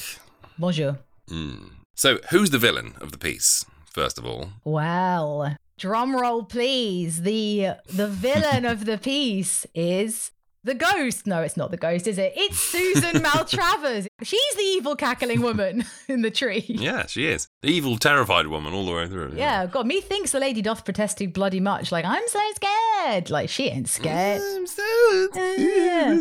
Bonjour. Mm. So, who's the villain of the piece, first of all? Well, drum roll, please. The the villain of the piece is the ghost. No, it's not the ghost, is it? It's Susan <laughs> Maltravers. She's the evil cackling woman <laughs> in the tree. Yeah, she is. The evil, terrified woman all the way through. Yeah, God, methinks the lady doth protest too bloody much. Like, I'm so scared. Like, she ain't scared. I'm so scared.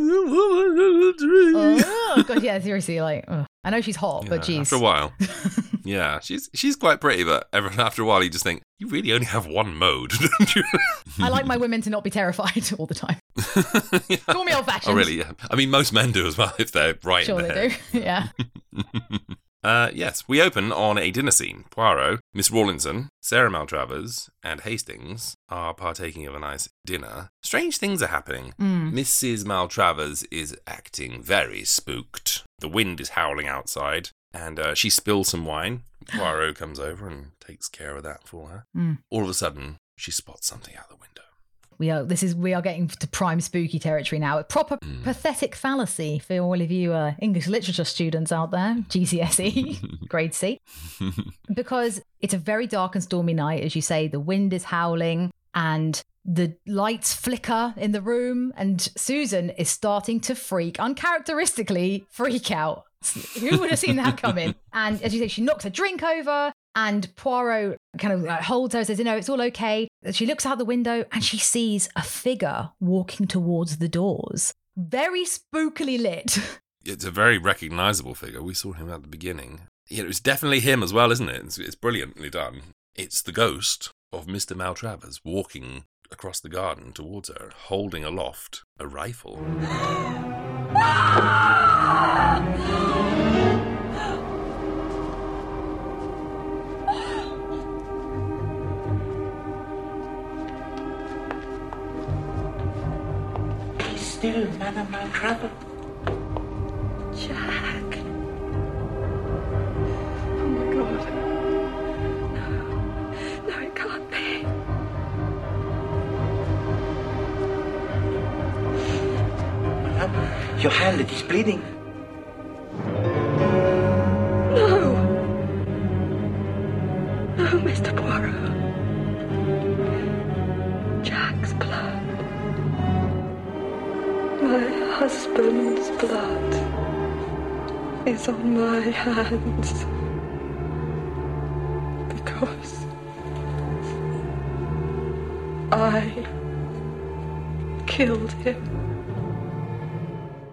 Oh, God, yeah, seriously, like, ugh. I know she's hot, but geez. After a while. <laughs> yeah, she's she's quite pretty, but ever, after a while you just think, you really only have one mode, <laughs> don't you? I like my women to not be terrified all the time. Call me old fashioned. oh, really? Yeah. I mean, most men do as well if they're right Sure they do. <laughs> yeah. <laughs> Uh, yes, we open on a dinner scene. Poirot, Miss Rawlinson, Sarah Maltravers, and Hastings are partaking of a nice dinner. Strange things are happening. Mm. Mrs. Maltravers is acting very spooked. The wind is howling outside, and uh, she spills some wine. Poirot comes over and takes care of that for her. Mm. All of a sudden, she spots something out the window. We are. This is. We are getting to prime spooky territory now. A proper Mm. pathetic fallacy for all of you uh, English literature students out there. <laughs> GCSE, <laughs> grade C. because it's a very dark and stormy night, as you say. The wind is howling and the lights flicker in the room, and Susan is starting to freak, uncharacteristically freak out. Who would have seen that coming? <laughs> And as you say, she knocks a drink over, and Poirot kind of like holds her, says, "You know, it's all okay." She looks out the window and she sees a figure walking towards the doors, very spookily lit. <laughs> It's a very recognizable figure. We saw him at the beginning. Yeah, it's definitely him as well, isn't it? It's, it's brilliantly done. It's the ghost of Mr. Maltravers walking across the garden towards her, holding aloft a rifle. <laughs> Ah! Still, Madame Maltravers. Jack. Oh my god. No. No, it can't be. Madame, your hand, it is bleeding. Is on my hands. Because I killed him.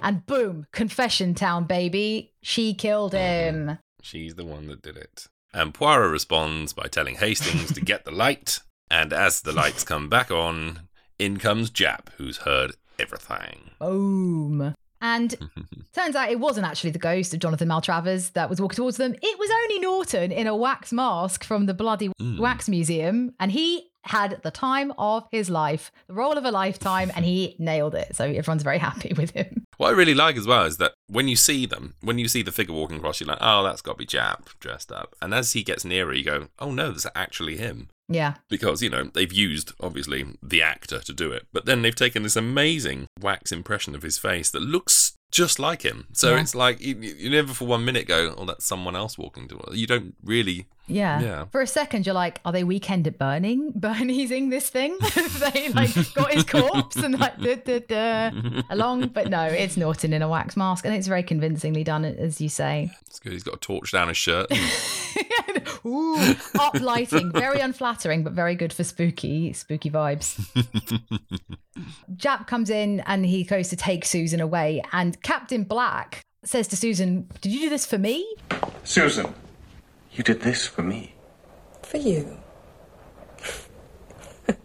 And boom, confession town, baby. She killed him. She's the one that did it. And Poirot responds by telling Hastings to get the light. And as the lights come back on, in comes Japp, who's heard everything. Boom. And <laughs> turns out it wasn't actually the ghost of Jonathan Maltravers that was walking towards them. It was only Norton in a wax mask from the bloody mm. wax museum. And he had the time of his life, the role of a lifetime, and he nailed it. So everyone's very happy <laughs> with him. What I really like as well is that when you see them, when you see the figure walking across, you're like, oh, that's got to be Japp dressed up. And as he gets nearer, you go, oh no, that's actually him. Yeah. because you know they've used obviously the actor to do it but then they've taken this amazing wax impression of his face that looks just like him so Yeah. it's like you, you never for one minute go oh that's someone else walking to you don't really Yeah. Yeah. For a second, you're like, are they weekend at Bernie's? <laughs> Berniesing this thing? <laughs> they like got his corpse and like duh, duh, duh, along. But no, it's Norton in a wax mask, and it's very convincingly done, as you say. it's good he's got a torch down his shirt <laughs> Ooh, up lighting, very unflattering, but very good for spooky, spooky vibes. Japp comes in and he goes to take Susan away, and Captain Black says to Susan, "Did you do this for me?" Susan, you did this for me. For you. <laughs>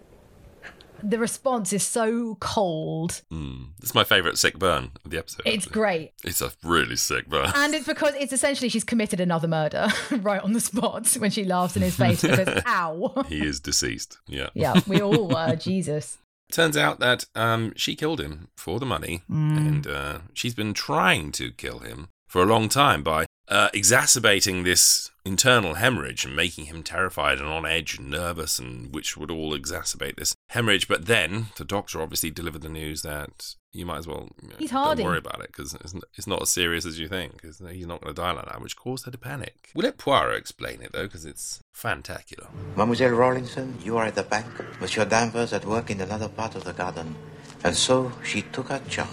The response is so cold. mm. it's my favorite sick burn of the episode It's great. it's a really sick burn And it's because it's essentially she's committed another murder <laughs> right on the spot when she laughs in his face because <laughs> ow. he is deceased yeah Yeah, we all were. Jesus. Turns out that um, she killed him for the money, Mm. and uh, she's been trying to kill him for a long time by uh, exacerbating this internal hemorrhage and making him terrified and on edge and nervous, and which would all exacerbate this hemorrhage. But then the doctor obviously delivered the news that you might as well you know, He's don't worry about it because it's, it's not as serious as you think. 'cause he's not going to die like that, which caused her to panic. We'll let Poirot explain it though, because it's fantacular. Mademoiselle Rawlinson, you are at the bank. Monsieur Danvers at work in another part of the garden. And so she took her chance.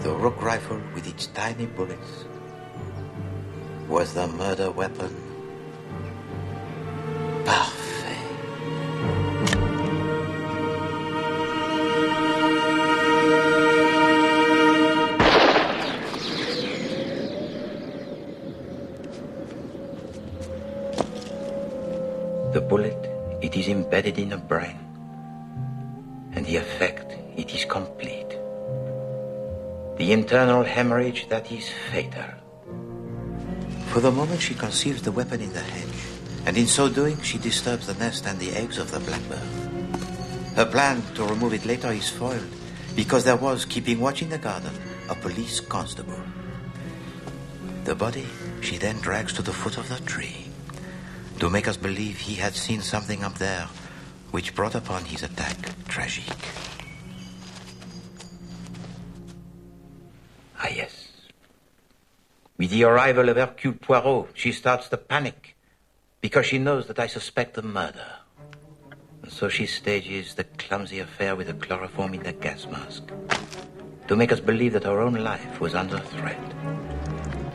The rook rifle with its tiny bullets was the murder weapon. Parfait. The bullet, it is embedded in the brain. And the effect, it is complete. The internal hemorrhage that is fatal. For the moment, she conceives the weapon in the hedge, and in so doing, she disturbs the nest and the eggs of the blackbird. Her plan to remove it later is foiled because there was, keeping watch in the garden, a police constable. The body she then drags to the foot of the tree to make us believe he had seen something up there which brought upon his attack tragic. With the arrival of Hercule Poirot, she starts to panic because she knows that I suspect the murder. And so she stages the clumsy affair with the chloroform in the gas mask to make us believe that her own life was under threat.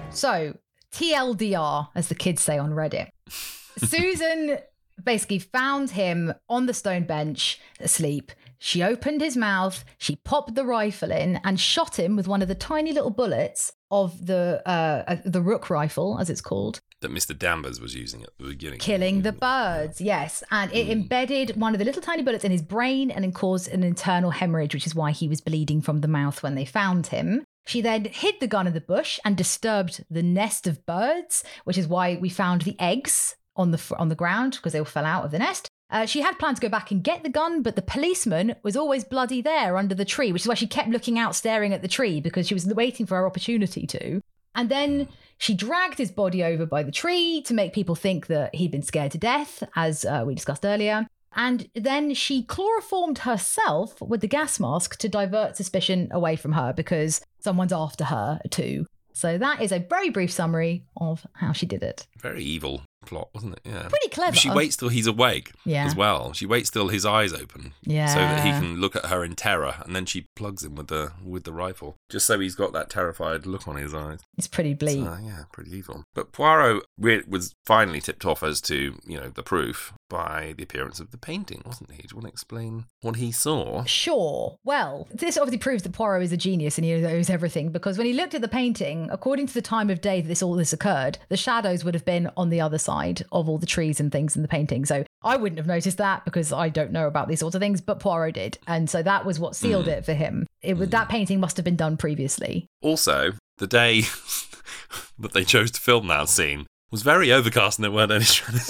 So, TLDR, as the kids say on Reddit. <laughs> Susan basically found him on the stone bench asleep. She opened his mouth, she popped the rifle in and shot him with one of the tiny little bullets of the uh, uh, the rook rifle, as it's called, That Mr. Danvers was using at the beginning. killing the birds. Yes, and it embedded one of the little tiny bullets in his brain and then caused an internal hemorrhage, which is why he was bleeding from the mouth when they found him. She then hid the gun in the bush and disturbed the nest of birds, which is why we found the eggs on the on the ground because they all fell out of the nest. Uh, she had planned to go back and get the gun, but the policeman was always bloody there under the tree, which is why she kept looking out, staring at the tree because she was waiting for her opportunity to. And then she dragged his body over by the tree to make people think that he'd been scared to death, as uh, we discussed earlier. And then she chloroformed herself with the gas mask to divert suspicion away from her because someone's after her too. So that is a very brief summary of how she did it. Very evil plot, wasn't it? Yeah. Pretty clever. She waits till he's awake Yeah. as well. She waits till his eyes open. Yeah. So that he can look at her in terror and then she plugs him with the with the rifle. Just so he's got that terrified look on his eyes. It's pretty bleak. So, yeah, pretty evil. But Poirot was finally tipped off as to, you know, the proof by the appearance of the painting, wasn't he? Do you want to explain what he saw? Sure. Well, this obviously proves that Poirot is a genius and he knows everything because when he looked at the painting, according to the time of day that this all this occurred, the shadows would have been on the other side of all the trees and things in the painting. So I wouldn't have noticed that because I don't know about these sorts of things, but Poirot did, and so that was what sealed hmm. it for him. It was hmm. that painting must have been done previously. Also, the day <laughs> that they chose to film that scene was very overcast and there weren't any shadows.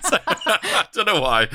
So, I don't know why.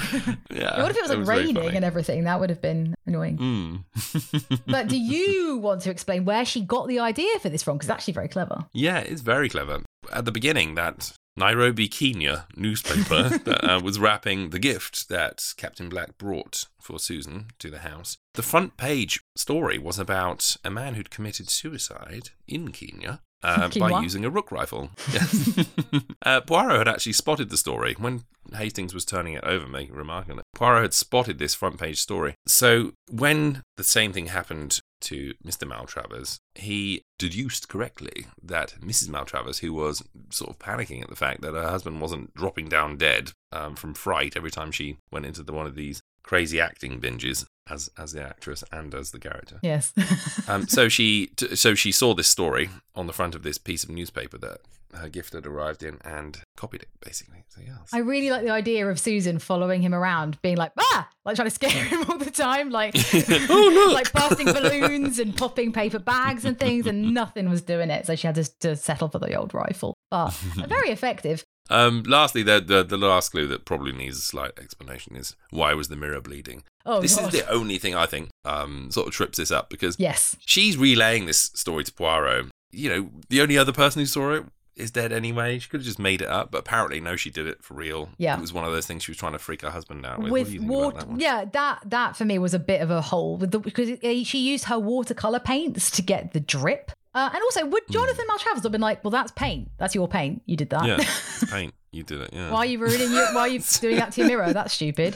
Yeah. what if it was like very raining and everything? That would have been annoying. Mm. but do <laughs> you want to explain where she got the idea for this from? Because it's actually very clever. Yeah, it's very clever. At the beginning, that Nairobi, Kenya newspaper <laughs> that uh, was wrapping the gift that Captain Black brought for Susan to the house. The front page story was about a man who'd committed suicide in Kenya. Uh, by using a rook rifle. <laughs> Yes. <laughs> uh, Poirot had actually spotted the story when Hastings was turning it over, making a remark on it. Poirot had spotted this front page story. So when the same thing happened to Mr. Maltravers, he deduced correctly that Mrs. Maltravers, who was sort of panicking at the fact that her husband wasn't dropping down dead um, from fright every time she went into the, one of these crazy acting binges as as the actress and as the character. Yes. <laughs> um, so she t- so she saw this story on the front of this piece of newspaper that her gift had arrived in and copied it basically. So yeah, I really like the idea of Susan following him around, being like, ah, like trying to scare him <laughs> all the time, like, <laughs> like bursting balloons and popping paper bags and things, and nothing was doing it. So she had to, to settle for the old rifle. But very effective. Um, lastly, the, the the last clue that probably needs a slight explanation is why was the mirror bleeding? Oh, this God. is the only thing I think um, sort of trips this up because Yes. she's relaying this story to Poirot. You know, the only other person who saw it is dead anyway. She could have just made it up, but apparently, no, she did it for real. Yeah. it was one of those things she was trying to freak her husband out with. with you think about water that yeah that that for me was a bit of a hole with the because it, she used her watercolor paints to get the drip uh, and also would jonathan maltravers have been like well that's paint that's your paint you did that Hmm. Yeah, <laughs> it's paint. You did it. Yeah. why are you ruining your why are you <laughs> doing that to your mirror that's stupid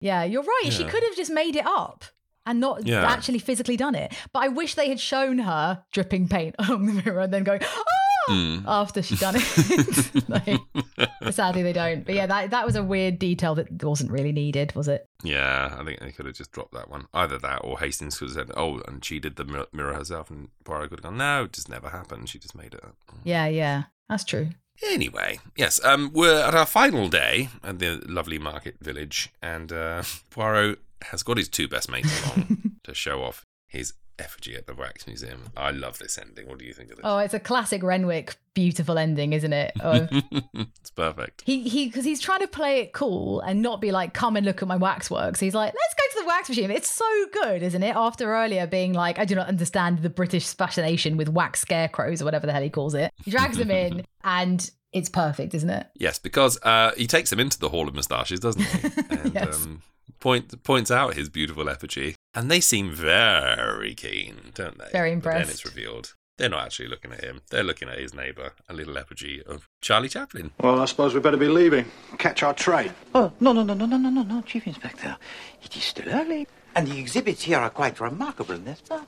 yeah you're right she Yeah. could have just made it up and not Yeah. actually physically done it but i wish they had shown her dripping paint <laughs> along the mirror and then going oh Mm. after she'd done it <laughs> Like, sadly they don't but yeah that, that was a weird detail that wasn't really needed was it Yeah, I think they could have just dropped that one. Either that or Hastings could have said, oh, and she did the mirror herself, and Poirot could have gone, no, it just never happened. She just made it up. Yeah, yeah, that's true. Anyway, yes, um, we're at our final day at the lovely market village, and uh, <laughs> Poirot has got his two best mates along <laughs> to show off his effigy at the Wax Museum. I love this ending. What do you think of this? Oh, it's a classic Renwick beautiful ending, isn't it? <laughs> Oh, it's perfect. he he because he's trying to play it cool and not be like, come and look at my waxworks. He's like, let's go to the wax machine. It's so good, isn't it? After earlier being like, I do not understand the British fascination with wax scarecrows or whatever the hell he calls it. He drags them in <laughs> and it's perfect, isn't it? Yes, because uh, he takes him into the Hall of Moustaches, doesn't he? <laughs> And Yes. um, point, points out his beautiful effigy. And they seem very keen, don't they? Very But then it's revealed. They're not actually looking at him. They're looking at his neighbour, a little effigy of Charlie Chaplin. Well, I suppose we better be leaving. Catch our train. Oh, no, no, no, no, no, no, no, no, Chief Inspector. It is still early. And the exhibits here are quite remarkable, n'est-ce pas?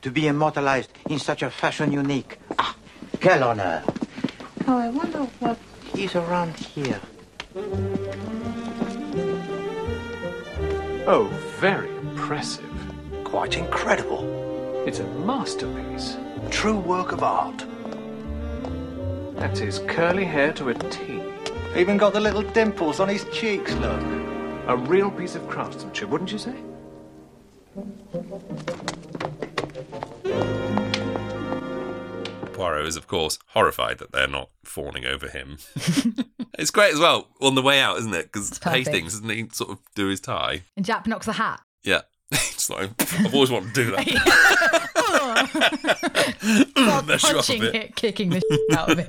To be immortalized in such a fashion unique. Ah, quel honor. Oh, I wonder what is around here. Oh, very impressive. Quite incredible. It's a masterpiece. True work of art. That's his curly hair to a T. Even got the little dimples on his cheeks, look. A real piece of craftsmanship, wouldn't you say? Poirot is, of course, horrified that they're not fawning over him. <laughs> it's great as well on the way out, isn't it? Because. Hastings, doesn't he sort of do his tie? And Japp knocks the hat. Yeah. <laughs> it's like, I've always wanted to do that. Start <laughs> Mess you up a punching it, kicking the shit out of it.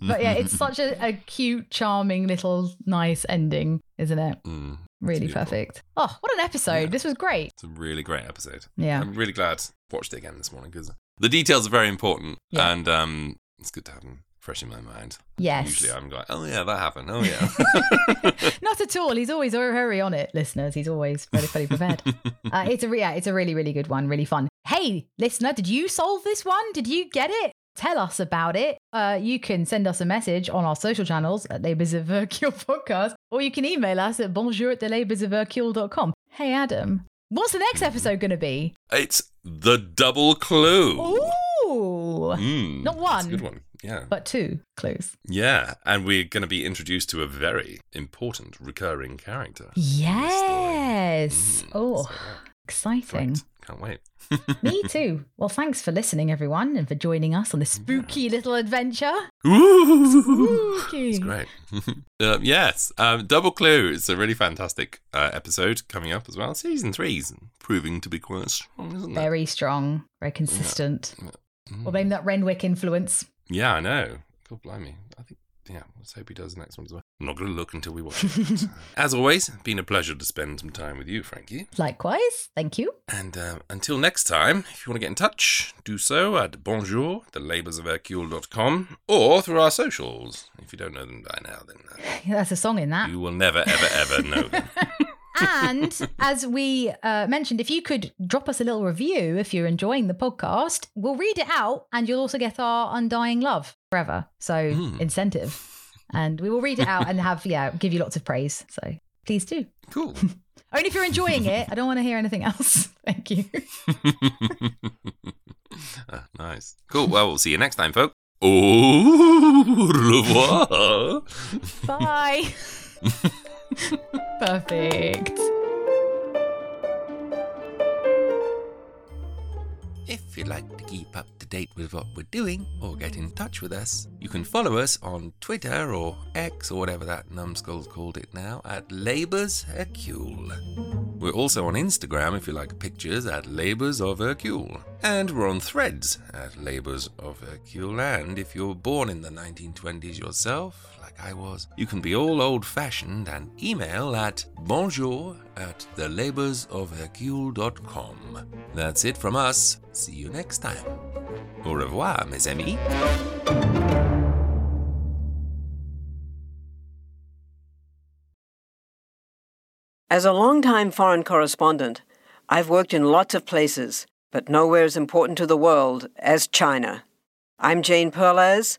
but yeah, it's such a, a cute, charming, little, nice ending, isn't it? Mm, really perfect. Oh, what an episode! This was great. It's a really great episode. Yeah. I'm really glad I watched it again this morning because the details are very important Yeah. and um, it's good to have them fresh in my mind. Yes. Usually I'm like, oh yeah, that happened. Oh yeah. <laughs> <laughs> Not at all. He's always very, very on it, listeners. He's always very, fully prepared. <laughs> uh, it's a yeah, it's a really, really good one. Really fun. Hey, listener, did you solve this one? Did you get it? Tell us about it. Uh, you can send us a message on our social channels at Labours of Podcast, or you can email us at bonjour at com. Hey, Adam, what's the next episode going to be? it's the double clue. Ooh, Mm, not that's one, a good one. Yeah. but two clues. Yeah, and we're going to be introduced to a very important recurring character. Yes. Oh, exciting. Can't wait. <laughs> Me <laughs> too. Well, thanks for listening, everyone, and for joining us on this spooky little adventure. Ooh, Spooky. it's great. uh, <laughs> yes, um, Double Clue. It's a really fantastic uh, episode coming up as well. Season three's proving to be quite strong, isn't it? Very strong, very consistent. We'll blame that Renwick influence. Yeah, I know. God blimey. I think, yeah, let's hope he does the next one as well. I'm not going to look until we watch <laughs> it. as always, been a pleasure to spend some time with you, Frankie. Likewise. Thank you. And uh, until next time, if you want to get in touch, do so at bonjour, the labours of Hercule.com, or through our socials. If you don't know them by now, then uh, <laughs> That's a song in that. you will never, ever, ever know them. <laughs> and as we uh, mentioned, if you could drop us a little review if you're enjoying the podcast, we'll read it out and you'll also get our undying love forever. So, Hmm. incentive. And we will read it out and have, yeah, give you lots of praise. So, please do. Cool. <laughs> Only if you're enjoying it. I don't want to hear anything else. <laughs> Thank you. <laughs> Ah, nice. Cool. Well, we'll see you next time, folks. Au revoir. Bye. <laughs> Perfect. If you'd like to keep up to date with what we're doing or get in touch with us, you can follow us on Twitter or X or whatever that numbskull's called it now at Labours Hercule. We're also on Instagram if you like pictures at Labours of Hercule. And we're on threads at Labours of Hercule. And if you're born in the 1920s yourself, like I was, you can be all old fashioned and email at bonjour at thelaboursofhercule.com. That's it from us. See you next time. Au revoir, mes amis. As a long-time foreign correspondent, I've worked in lots of places, but nowhere as important to the world as China. I'm Jane Perlez,